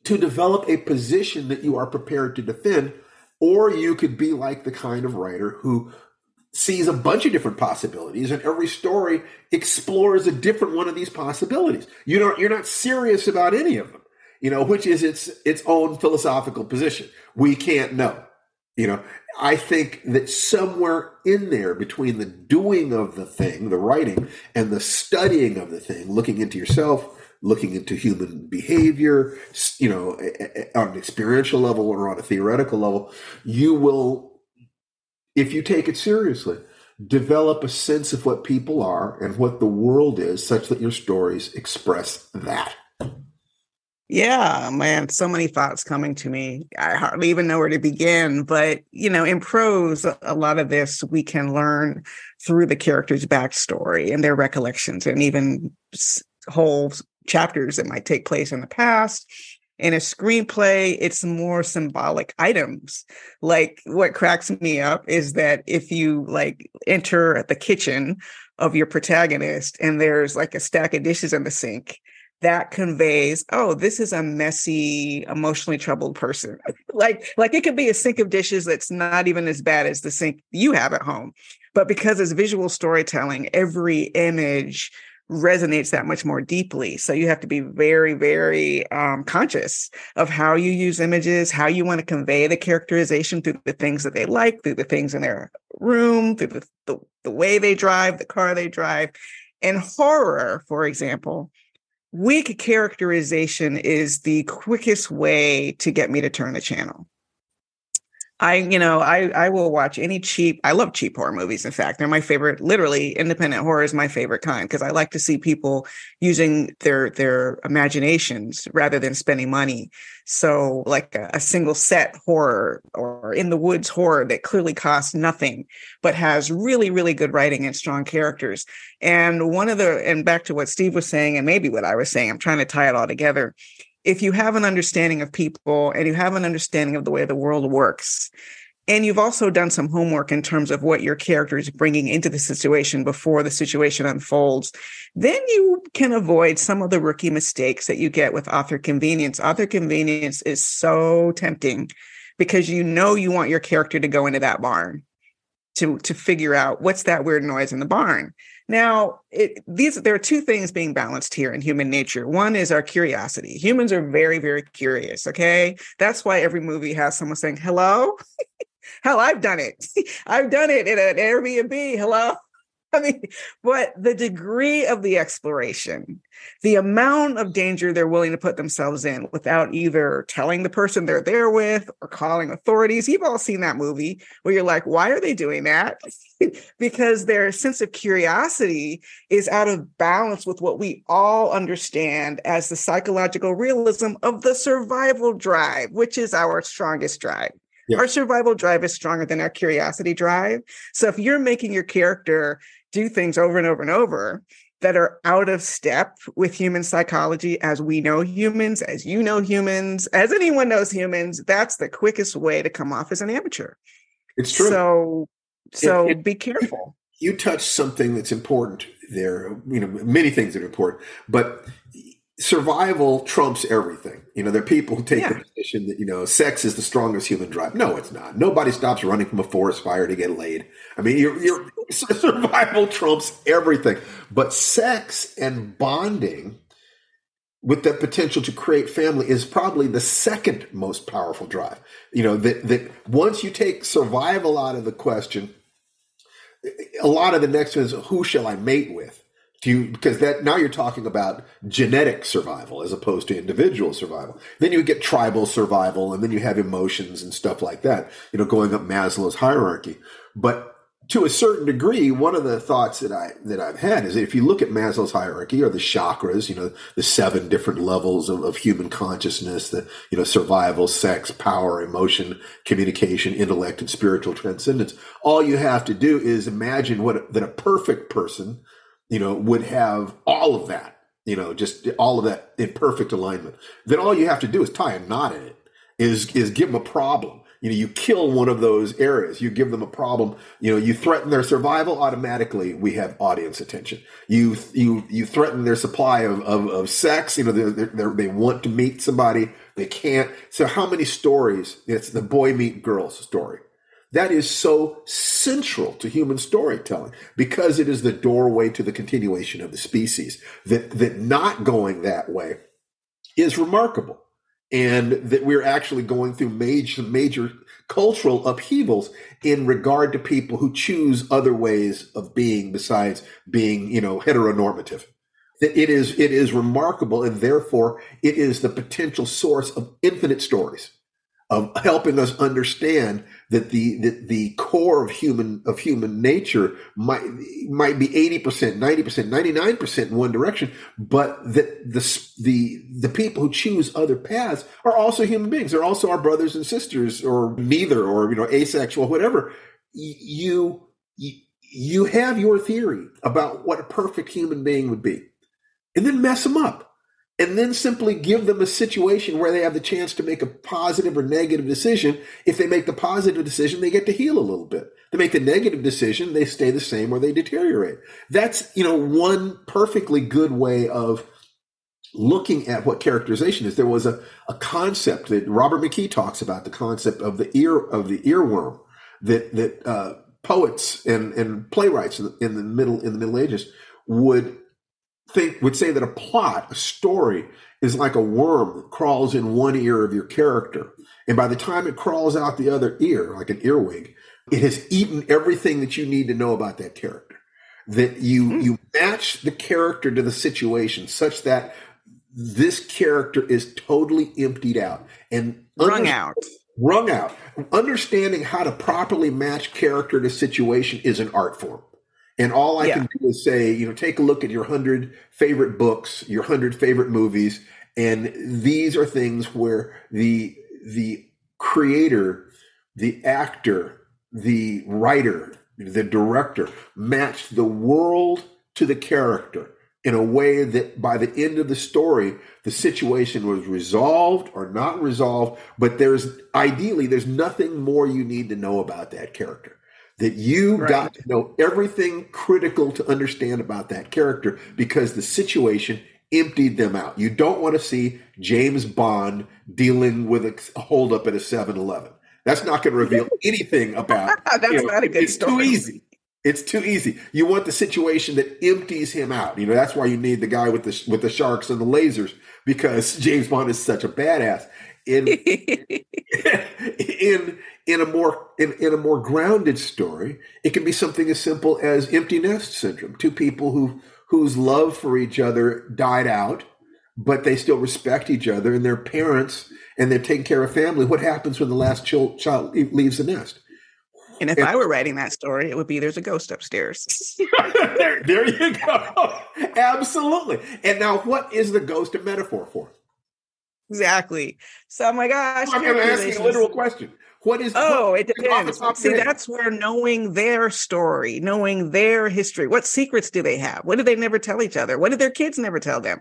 to develop a position that you are prepared to defend. Or you could be like the kind of writer who sees a bunch of different possibilities and every story explores a different one of these possibilities. You don't, you're not serious about any of them, you know, which is its, its own philosophical position. We can't know. You know, I think that somewhere in there between the doing of the thing, the writing, and the studying of the thing, looking into yourself, looking into human behavior, you know, on an experiential level or on a theoretical level, you will, if you take it seriously, develop a sense of what people are and what the world is such that your stories express that. Yeah, man, so many thoughts coming to me. I hardly even know where to begin. But, you know, in prose, a lot of this we can learn through the character's backstory and their recollections and even whole chapters that might take place in the past. In a screenplay, it's more symbolic items. Like what cracks me up is that if you like enter the kitchen of your protagonist and there's like a stack of dishes in the sink, that conveys, oh, this is a messy, emotionally troubled person. [LAUGHS] like, like it could be a sink of dishes that's not even as bad as the sink you have at home. But because it's visual storytelling, every image resonates that much more deeply. So you have to be very, very um, conscious of how you use images, how you want to convey the characterization through the things that they like, through the things in their room, through the, the, the way they drive, the car they drive. And horror, for example, weak characterization is the quickest way to get me to turn the channel. I, you know, I I will watch any cheap. I love cheap horror movies. In fact, they're my favorite. Literally, independent horror is my favorite kind because I like to see people using their their imaginations rather than spending money. So, like a, a single set horror or in the woods horror that clearly costs nothing but has really really good writing and strong characters. And one of the and back to what Steve was saying and maybe what I was saying, I'm trying to tie it all together if you have an understanding of people and you have an understanding of the way the world works, and you've also done some homework in terms of what your character is bringing into the situation before the situation unfolds, then you can avoid some of the rookie mistakes that you get with author convenience. Author convenience is so tempting because you know you want your character to go into that barn to, to figure out what's that weird noise in the barn. Now, it, these there are two things being balanced here in human nature. One is our curiosity. Humans are very, very curious. Okay, that's why every movie has someone saying "Hello." [LAUGHS] Hell, I've done it. [LAUGHS] I've done it in an Airbnb. Hello. [LAUGHS] I mean, but the degree of the exploration, the amount of danger they're willing to put themselves in without either telling the person they're there with or calling authorities. You've all seen that movie where you're like, why are they doing that? [LAUGHS] because their sense of curiosity is out of balance with what we all understand as the psychological realism of the survival drive, which is our strongest drive. Our survival drive is stronger than our curiosity drive. So if you're making your character do things over and over and over that are out of step with human psychology as we know humans, as you know humans, as anyone knows humans, that's the quickest way to come off as an amateur. It's true. So so it, it, be careful. You touched something that's important there, you know, many things that are important, but survival trumps everything. You know, there are people who take yeah. the position that, you know, sex is the strongest human drive. No, it's not. Nobody stops running from a forest fire to get laid. I mean, you're, you're [LAUGHS] survival trumps everything. But sex and bonding with the potential to create family is probably the second most powerful drive. You know, that, that once you take survival out of the question, a lot of the next one is who shall I mate with? Do you because that now you're talking about genetic survival as opposed to individual survival. Then you get tribal survival, and then you have emotions and stuff like that. You know, going up Maslow's hierarchy. But to a certain degree, one of the thoughts that I that I've had is that if you look at Maslow's hierarchy or the chakras, you know, the seven different levels of, of human consciousness, the you know, survival, sex, power, emotion, communication, intellect, and spiritual transcendence. All you have to do is imagine what that a perfect person you know, would have all of that, you know, just all of that in perfect alignment, then all you have to do is tie a knot in it, is is give them a problem. You know, you kill one of those areas, you give them a problem, you know, you threaten their survival, automatically we have audience attention. You you you threaten their supply of, of, of sex, you know, they're, they're, they want to meet somebody, they can't. So how many stories? It's the boy meet girls story that is so central to human storytelling because it is the doorway to the continuation of the species. That, that not going that way is remarkable. And that we're actually going through major, major cultural upheavals in regard to people who choose other ways of being besides being, you know, heteronormative. That it is, it is remarkable and therefore it is the potential source of infinite stories of helping us understand that the that the core of human of human nature might might be 80%, 90%, 99% in one direction, but that the the the people who choose other paths are also human beings. They're also our brothers and sisters or neither or you know asexual whatever. You you, you have your theory about what a perfect human being would be. And then mess them up and then simply give them a situation where they have the chance to make a positive or negative decision. If they make the positive decision, they get to heal a little bit. They make the negative decision, they stay the same or they deteriorate. That's, you know, one perfectly good way of looking at what characterization is. There was a, a concept that Robert McKee talks about, the concept of the ear of the earworm that that uh, poets and, and playwrights in the, in the middle in the Middle Ages would think would say that a plot, a story, is like a worm that crawls in one ear of your character. And by the time it crawls out the other ear, like an earwig, it has eaten everything that you need to know about that character. That you mm-hmm. you match the character to the situation such that this character is totally emptied out and wrung out. Wrung out. Understanding how to properly match character to situation is an art form. And all I yeah. can do is say, you know, take a look at your hundred favorite books, your hundred favorite movies, and these are things where the the creator, the actor, the writer, the director matched the world to the character in a way that by the end of the story, the situation was resolved or not resolved, but there's ideally there's nothing more you need to know about that character that you right. got to know everything critical to understand about that character because the situation emptied them out. You don't want to see James Bond dealing with a holdup at a 7 Eleven. That's not going to reveal [LAUGHS] anything about. [LAUGHS] That's you know, not a good it's story. too easy. It's too easy. You want the situation that empties him out. You know that's why you need the guy with the with the sharks and the lasers because [LAUGHS] James Bond is such a badass. In in in a more in, in a more grounded story, it can be something as simple as empty nest syndrome. Two people who whose love for each other died out, but they still respect each other and their parents and they're taking care of family. What happens when the last child, child leaves the nest? And if and, I were writing that story, it would be there's a ghost upstairs. [LAUGHS] [LAUGHS] there, there you go. Absolutely. And now, what is the ghost a metaphor for? Exactly. So, oh my gosh. I'm going to ask you a literal question. What is? Oh, what, it depends. See, that's where knowing their story, knowing their history, what secrets do they have? What did they never tell each other? What did their kids never tell them?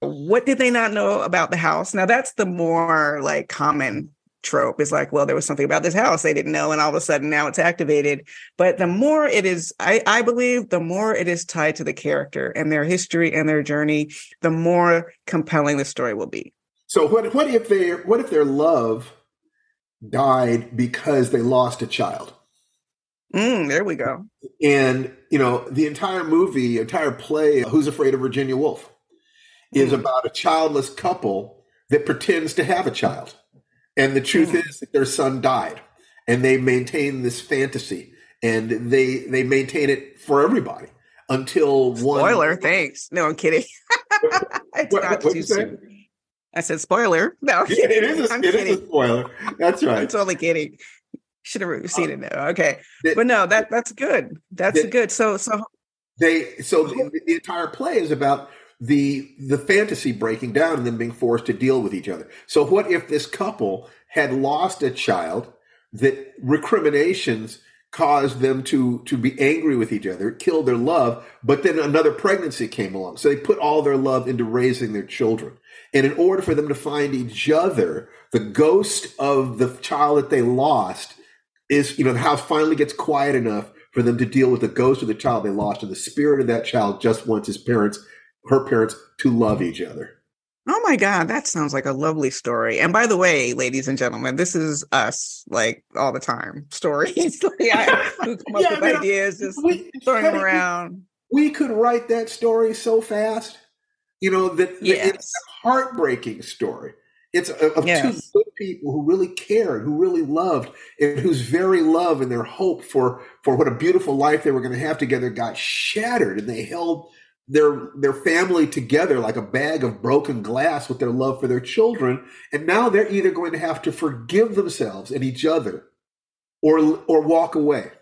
What did they not know about the house? Now, that's the more like common trope is like, well, there was something about this house they didn't know, and all of a sudden now it's activated. But the more it is, I, I believe, the more it is tied to the character and their history and their journey, the more compelling the story will be. So what what if they what if their love died because they lost a child. Mm, there we go. And, you know, the entire movie, entire play, Who's Afraid of Virginia Woolf, is mm. about a childless couple that pretends to have a child. And the truth mm. is that their son died. And they maintain this fantasy and they they maintain it for everybody until one spoiler thanks no i'm kidding [LAUGHS] it's what, not too soon I said spoiler. No, yeah, [LAUGHS] it is. A, it is a spoiler. That's right. I'm totally kidding. Should have uh, seen it now. Okay, but no, that that's good. That's good. So so they so the, the entire play is about the the fantasy breaking down and them being forced to deal with each other. So what if this couple had lost a child that recriminations caused them to to be angry with each other, killed their love, but then another pregnancy came along. So they put all their love into raising their children. And in order for them to find each other, the ghost of the child that they lost is, you know, the house finally gets quiet enough for them to deal with the ghost of the child they lost. And the spirit of that child just wants his parents, her parents, to love each other. Oh my God, that sounds like a lovely story. And by the way, ladies and gentlemen, this is us like all the time stories. [LAUGHS] [LAUGHS] come up yeah, with I mean, ideas, just we, throwing them around. We could write that story so fast. You know, that, yes. it's a heartbreaking story. It's uh, of yes. two good people who really cared, who really loved, and whose very love and their hope for for what a beautiful life they were going to have together got shattered, and they held their their family together like a bag of broken glass with their love for their children and now they're either going to have to forgive themselves and each other or or walk away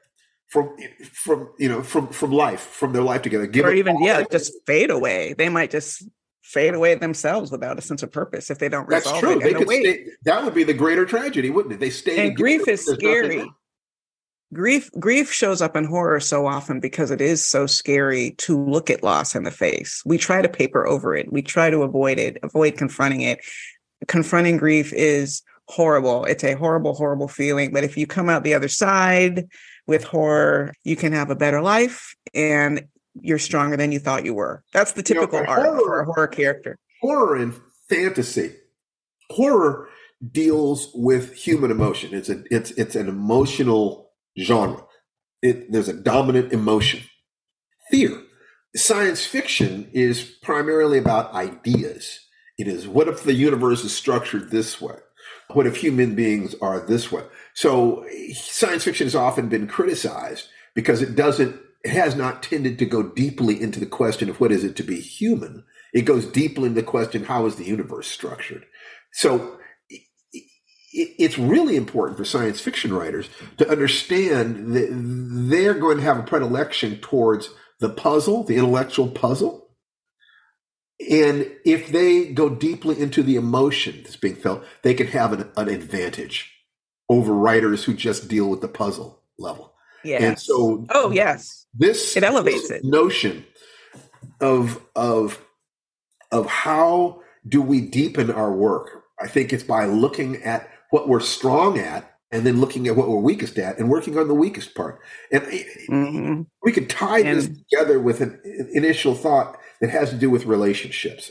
from from you know from from life from their life together. Give or even yeah just fade away. They might just fade away themselves without a sense of purpose if they don't that's true. they could stay, that would be the greater tragedy wouldn't it? They stay and grief is scary. grief grief shows up in horror so often because it is so scary to look at loss in the face. We try to paper over it. We try to avoid it avoid confronting it. Confronting grief is horrible. It's a horrible horrible feeling. But if you come out the other side with horror you can have a better life and you're stronger than you thought you were that's the typical you know, art horror, for a horror character horror and fantasy horror deals with human emotion it's a it's it's an emotional genre. It, there's a dominant emotion. Fear. Science fiction is primarily about ideas. It is what if the universe is structured this way? What if human beings are this way? So science fiction has often been criticized because it doesn't, it has not tended to go deeply into the question of what is it to be human. It goes deeply into the question, how is the universe structured? So it's really important for science fiction writers to understand that they're going to have a predilection towards the puzzle, the intellectual puzzle. And if they go deeply into the emotion that's being felt, they can have an, an advantage over writers who just deal with the puzzle level. Yeah. And so, oh yes, this it elevates this it. Notion of of of how do we deepen our work? I think it's by looking at what we're strong at and then looking at what we're weakest at and working on the weakest part. And mm-hmm. we could tie and, this together with an, an, initial thought that has to do with relationships.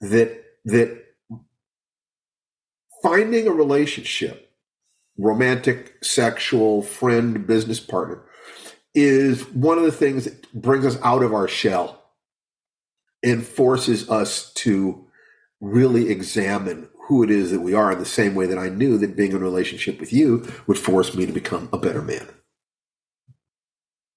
That that finding a relationship, romantic, sexual, friend, business partner, is one of the things that brings us out of our shell and forces us to really examine who it is that we are in the same way that I knew that being in a relationship with you would force me to become a better man.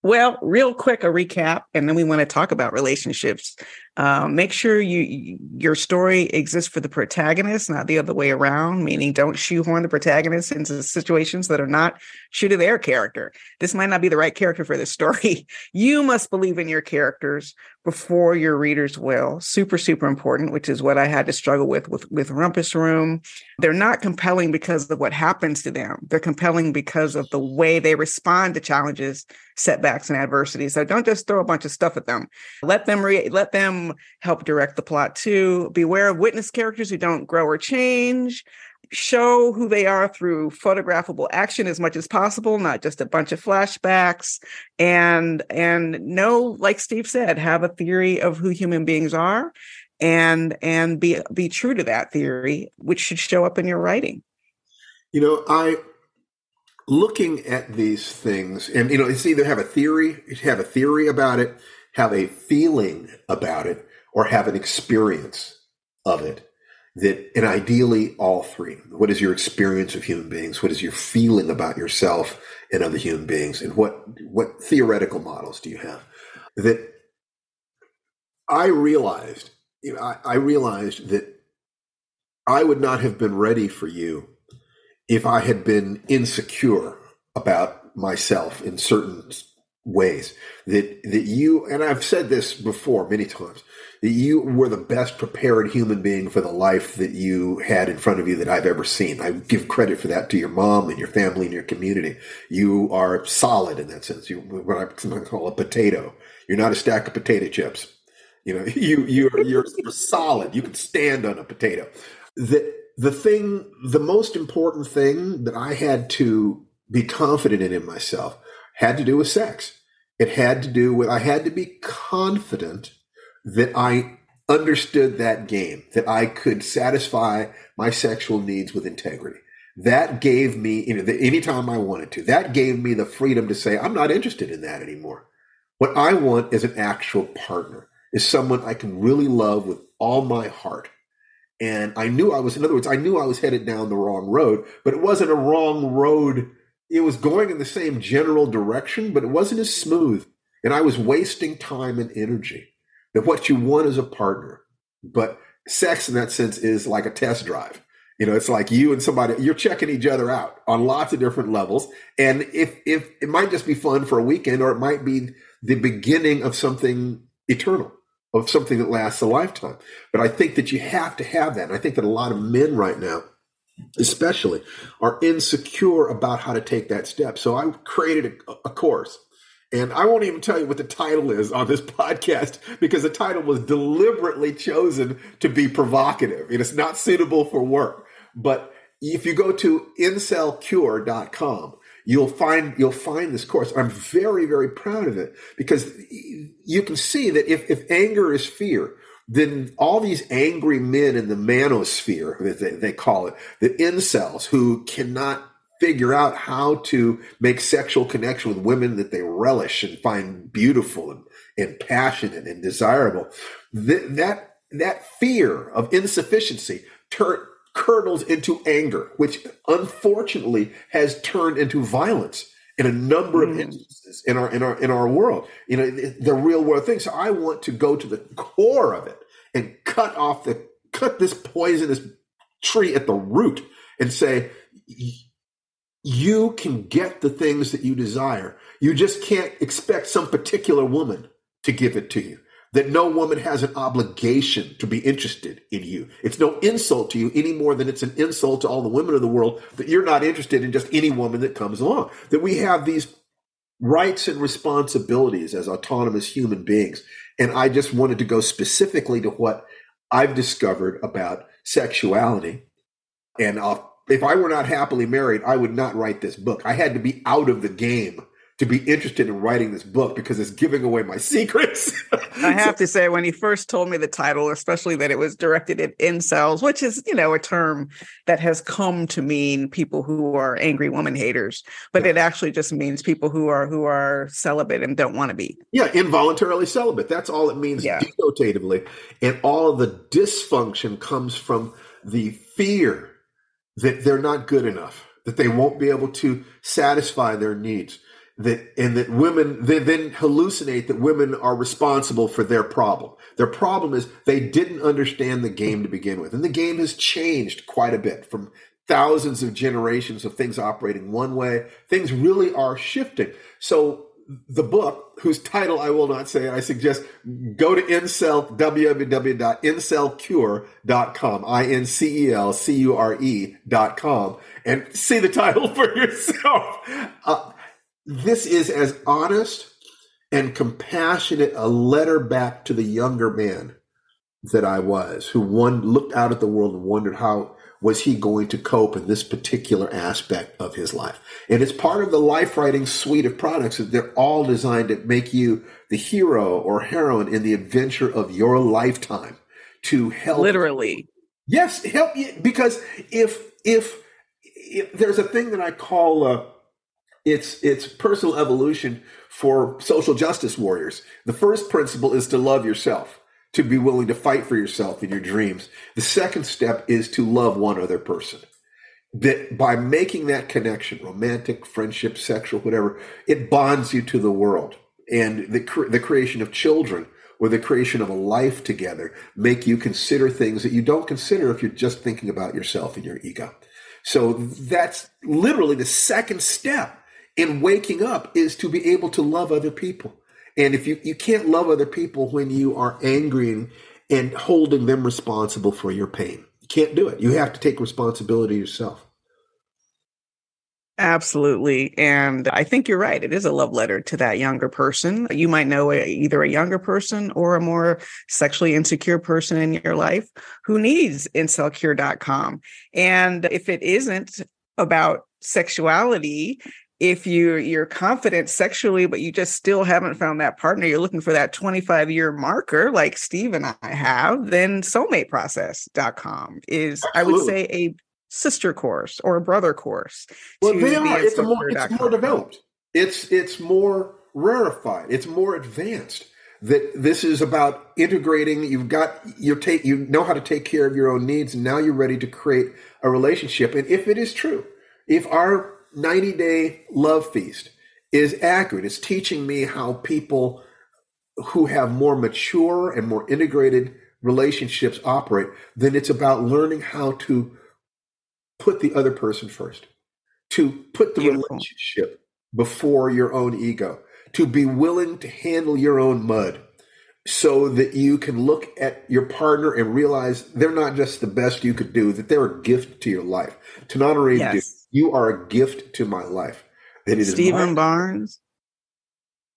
Well, real quick, a recap, and then we want to talk about relationships. Um, make sure you your story exists for the protagonist, not the other way around. Meaning, don't shoehorn the protagonist into situations that are not true to their character. This might not be the right character for this story. [LAUGHS] You must believe in your characters before your readers will. Super, super important, which is what I had to struggle with with with Rumpus Room. They're not compelling because of what happens to them. They're compelling because of the way they respond to challenges, setbacks, and adversity. So don't just throw a bunch of stuff at them. Let them re- let them help direct the plot too. Beware of witness characters who don't grow or change. Show who they are through photographable action as much as possible not just a bunch of flashbacks. And and know like steve said have a theory of who human beings are and and be be true to that theory which should show up in your writing. You know i looking at these things and you know it's either have a theory have a theory about it have a feeling about it or have an experience of it that and ideally all three. What is your experience of human beings? What is your feeling about yourself and other human beings? And what what theoretical models do you have? That i realized you know, I, I realized that i would not have been ready for you if i had been insecure about myself in certain ways that that you and I've said this before many times that you were the best prepared human being for the life that you had in front of you that I've ever seen. I give credit for that to your mom and your family and your community. You are solid in that sense. You what I call a potato. You're not a stack of potato chips. You know, [LAUGHS] you you're you're, solid. You can stand on a potato. The the thing, the most important thing that I had to be confident in in myself had to do with sex. It had to do with, I had to be confident that I understood that game, that I could satisfy my sexual needs with integrity. That gave me, you know, the, anytime I wanted to, that gave me the freedom to say, I'm not interested in that anymore. What I want is an actual partner, is someone I can really love with all my heart. And I knew I was, in other words, I knew I was headed down the wrong road, but it wasn't a wrong road it was going in the same general direction, but it wasn't as smooth. And I was wasting time and energy. that what you want is a partner. But sex in that sense is like a test drive. You know, it's like you and somebody you're checking each other out on lots of different levels. And if if it might just be fun for a weekend, or it might be the beginning of something eternal, of something that lasts a lifetime. But I think that you have to have that. And I think that a lot of men right now, especially, are insecure about how to take that step. So I created a, a course and I won't even tell you what the title is on this [LAUGHS] podcast because the title was deliberately chosen to be provocative. It is not suitable for work. But if you go to incelcure.com, you'll find you'll find this course. I'm very, very proud of it because you can see that if, if anger is fear, then all these angry men in the manosphere, they, they call it, the incels who cannot figure out how to make sexual connection with women that they relish and find beautiful and, and passionate and desirable. Th- that that fear of insufficiency tur- curdles into anger, which unfortunately has turned into violence in a number of hmm. instances in our in our in our world. You know, the real world thing. So I want to go to the core of it and cut off the cut this poisonous tree at the root and say you can get the things that you desire. You just can't expect some particular woman to give it to you. That no woman has an obligation to be interested in you. It's no insult to you any more than it's an insult to all the women of the world that you're not interested in just any woman that comes along. That we have these rights and responsibilities as autonomous human beings. And I just wanted to go specifically to what I've discovered about sexuality. And I'll if I were not happily married, I would not write this book. I had to be out of the game to be interested in writing this book because it's giving away my [LAUGHS] secrets. I have to [LAUGHS] say, when he first told me the title, especially that it was directed at incels, which is, you know, a term that has come to mean people who are angry woman haters, but yeah. it actually just means people who are who are celibate and don't want to be. Yeah, involuntarily celibate. That's all it means yeah. denotatively. And all of the dysfunction comes from the fear that they're not good enough, that they won't be able to satisfy their needs, that and that women they then hallucinate that women are responsible for their problem. Their problem is they didn't understand the game to begin with. And the game has changed quite a bit from thousands of generations of things operating one way. Things really are shifting. So the book, whose title I will not say, I suggest go to incel, www.incelcure.com, I-N-C-E-L-C-U-R-E dot com, and see the title [LAUGHS] for yourself. Uh, this is as honest and compassionate a letter back to the younger man that I was, who one looked out at the world and wondered how was he going to cope in this particular aspect of his life? And it's part of the life writing suite of products that they're all designed to make you the hero or heroine in the adventure of your lifetime to help. Literally. Yes, help you because if if, if there's a thing that I call uh, it's it's personal evolution for social justice warriors. The first principle is to love yourself to be willing to fight for yourself and your dreams. The second step is to love one other person. That by making that connection, romantic, friendship, sexual, whatever, it bonds you to the world. And the, the creation of children or the creation of a life together make you consider things that you don't consider if you're just thinking about yourself and your ego. So that's literally the second step in waking up is to be able to love other people. And if you, you can't love other people when you are angry and, and holding them responsible for your pain, you can't do it. You have to take responsibility yourself. Absolutely. And I think you're right. It is a love letter to that younger person. You might know a, either a younger person or a more sexually insecure person in your life who needs incelcure.com. And if it isn't about sexuality, if you you're confident sexually but you just still haven't found that partner you're looking for that 25 year marker like steve and i have then soulmateprocess.com is Absolutely. i would say a sister course or a brother course well they are it's, more, it's more developed. It's it's more rarefied. It's more advanced. That this is about integrating you've got you take you know how to take care of your own needs and now you're ready to create a relationship. And if it is true if our 90 day love feast is accurate. It's teaching me how people who have more mature and more integrated relationships operate, then it's about learning how to put the other person first, to put the Beautiful. relationship before your own ego, to be willing to handle your own mud so that you can look at your partner and realize they're not just the best you could do, that they're a gift to your life. Tananarive, yes. You are a gift to my life. That it Steven my- Barnes,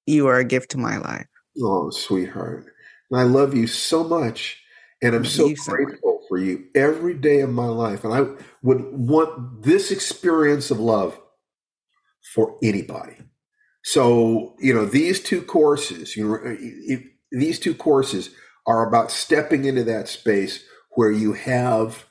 you are a gift to my life. Oh, sweetheart. And I love you so much. And I'm so grateful for you every day of my life. And I would want this experience of love for anybody. So, you know, these two courses, you know, these two courses are about stepping into that space where you have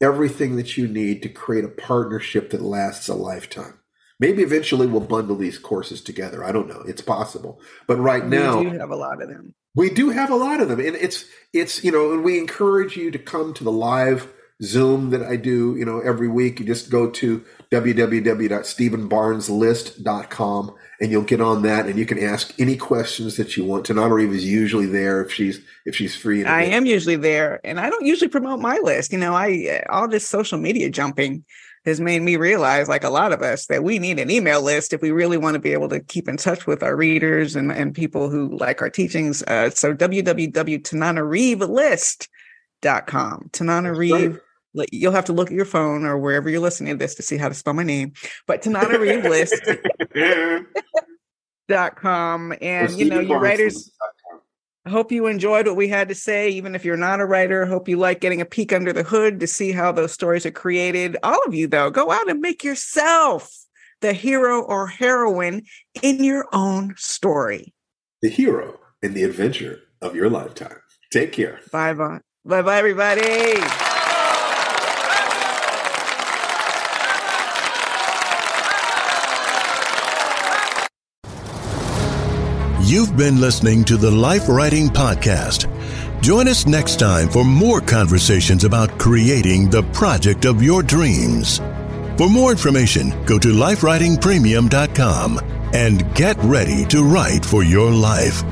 everything that you need to create a partnership that lasts a lifetime. Maybe eventually we'll bundle these courses together. I don't know. It's possible. But right we now we do have a lot of them. We do have a lot of them. And it's it's you know, and we encourage you to come to the live Zoom that I do, you know, every week. You just go to www.stevenbarneslist.com and you'll get on that and you can ask any questions that you want. Tananarive is usually there if she's if she's free. I am usually there, and I don't usually promote my list. You know, I all this social media jumping has made me realize, like a lot of us, that we need an email list if we really want to be able to keep in touch with our readers and, and people who like our teachings. Uh, so www.tananarivelist.com. Tanana Reeve you'll have to look at your phone or wherever you're listening to this to see how to spell my name. But Tananarive list dot com and you know your writers I hope you enjoyed what we had to say even if you're not a writer. I hope you like getting a peek under the hood to see how those stories are created. All of you though go out and make yourself the hero or heroine in your own story. The hero in the adventure of your lifetime. Take care. Bye bye bye bye everybody You've been listening to the Life Writing Podcast. Join us next time for more conversations about creating the project of your dreams. For more information, go to lifewritingpremium.com and get ready to write for your life.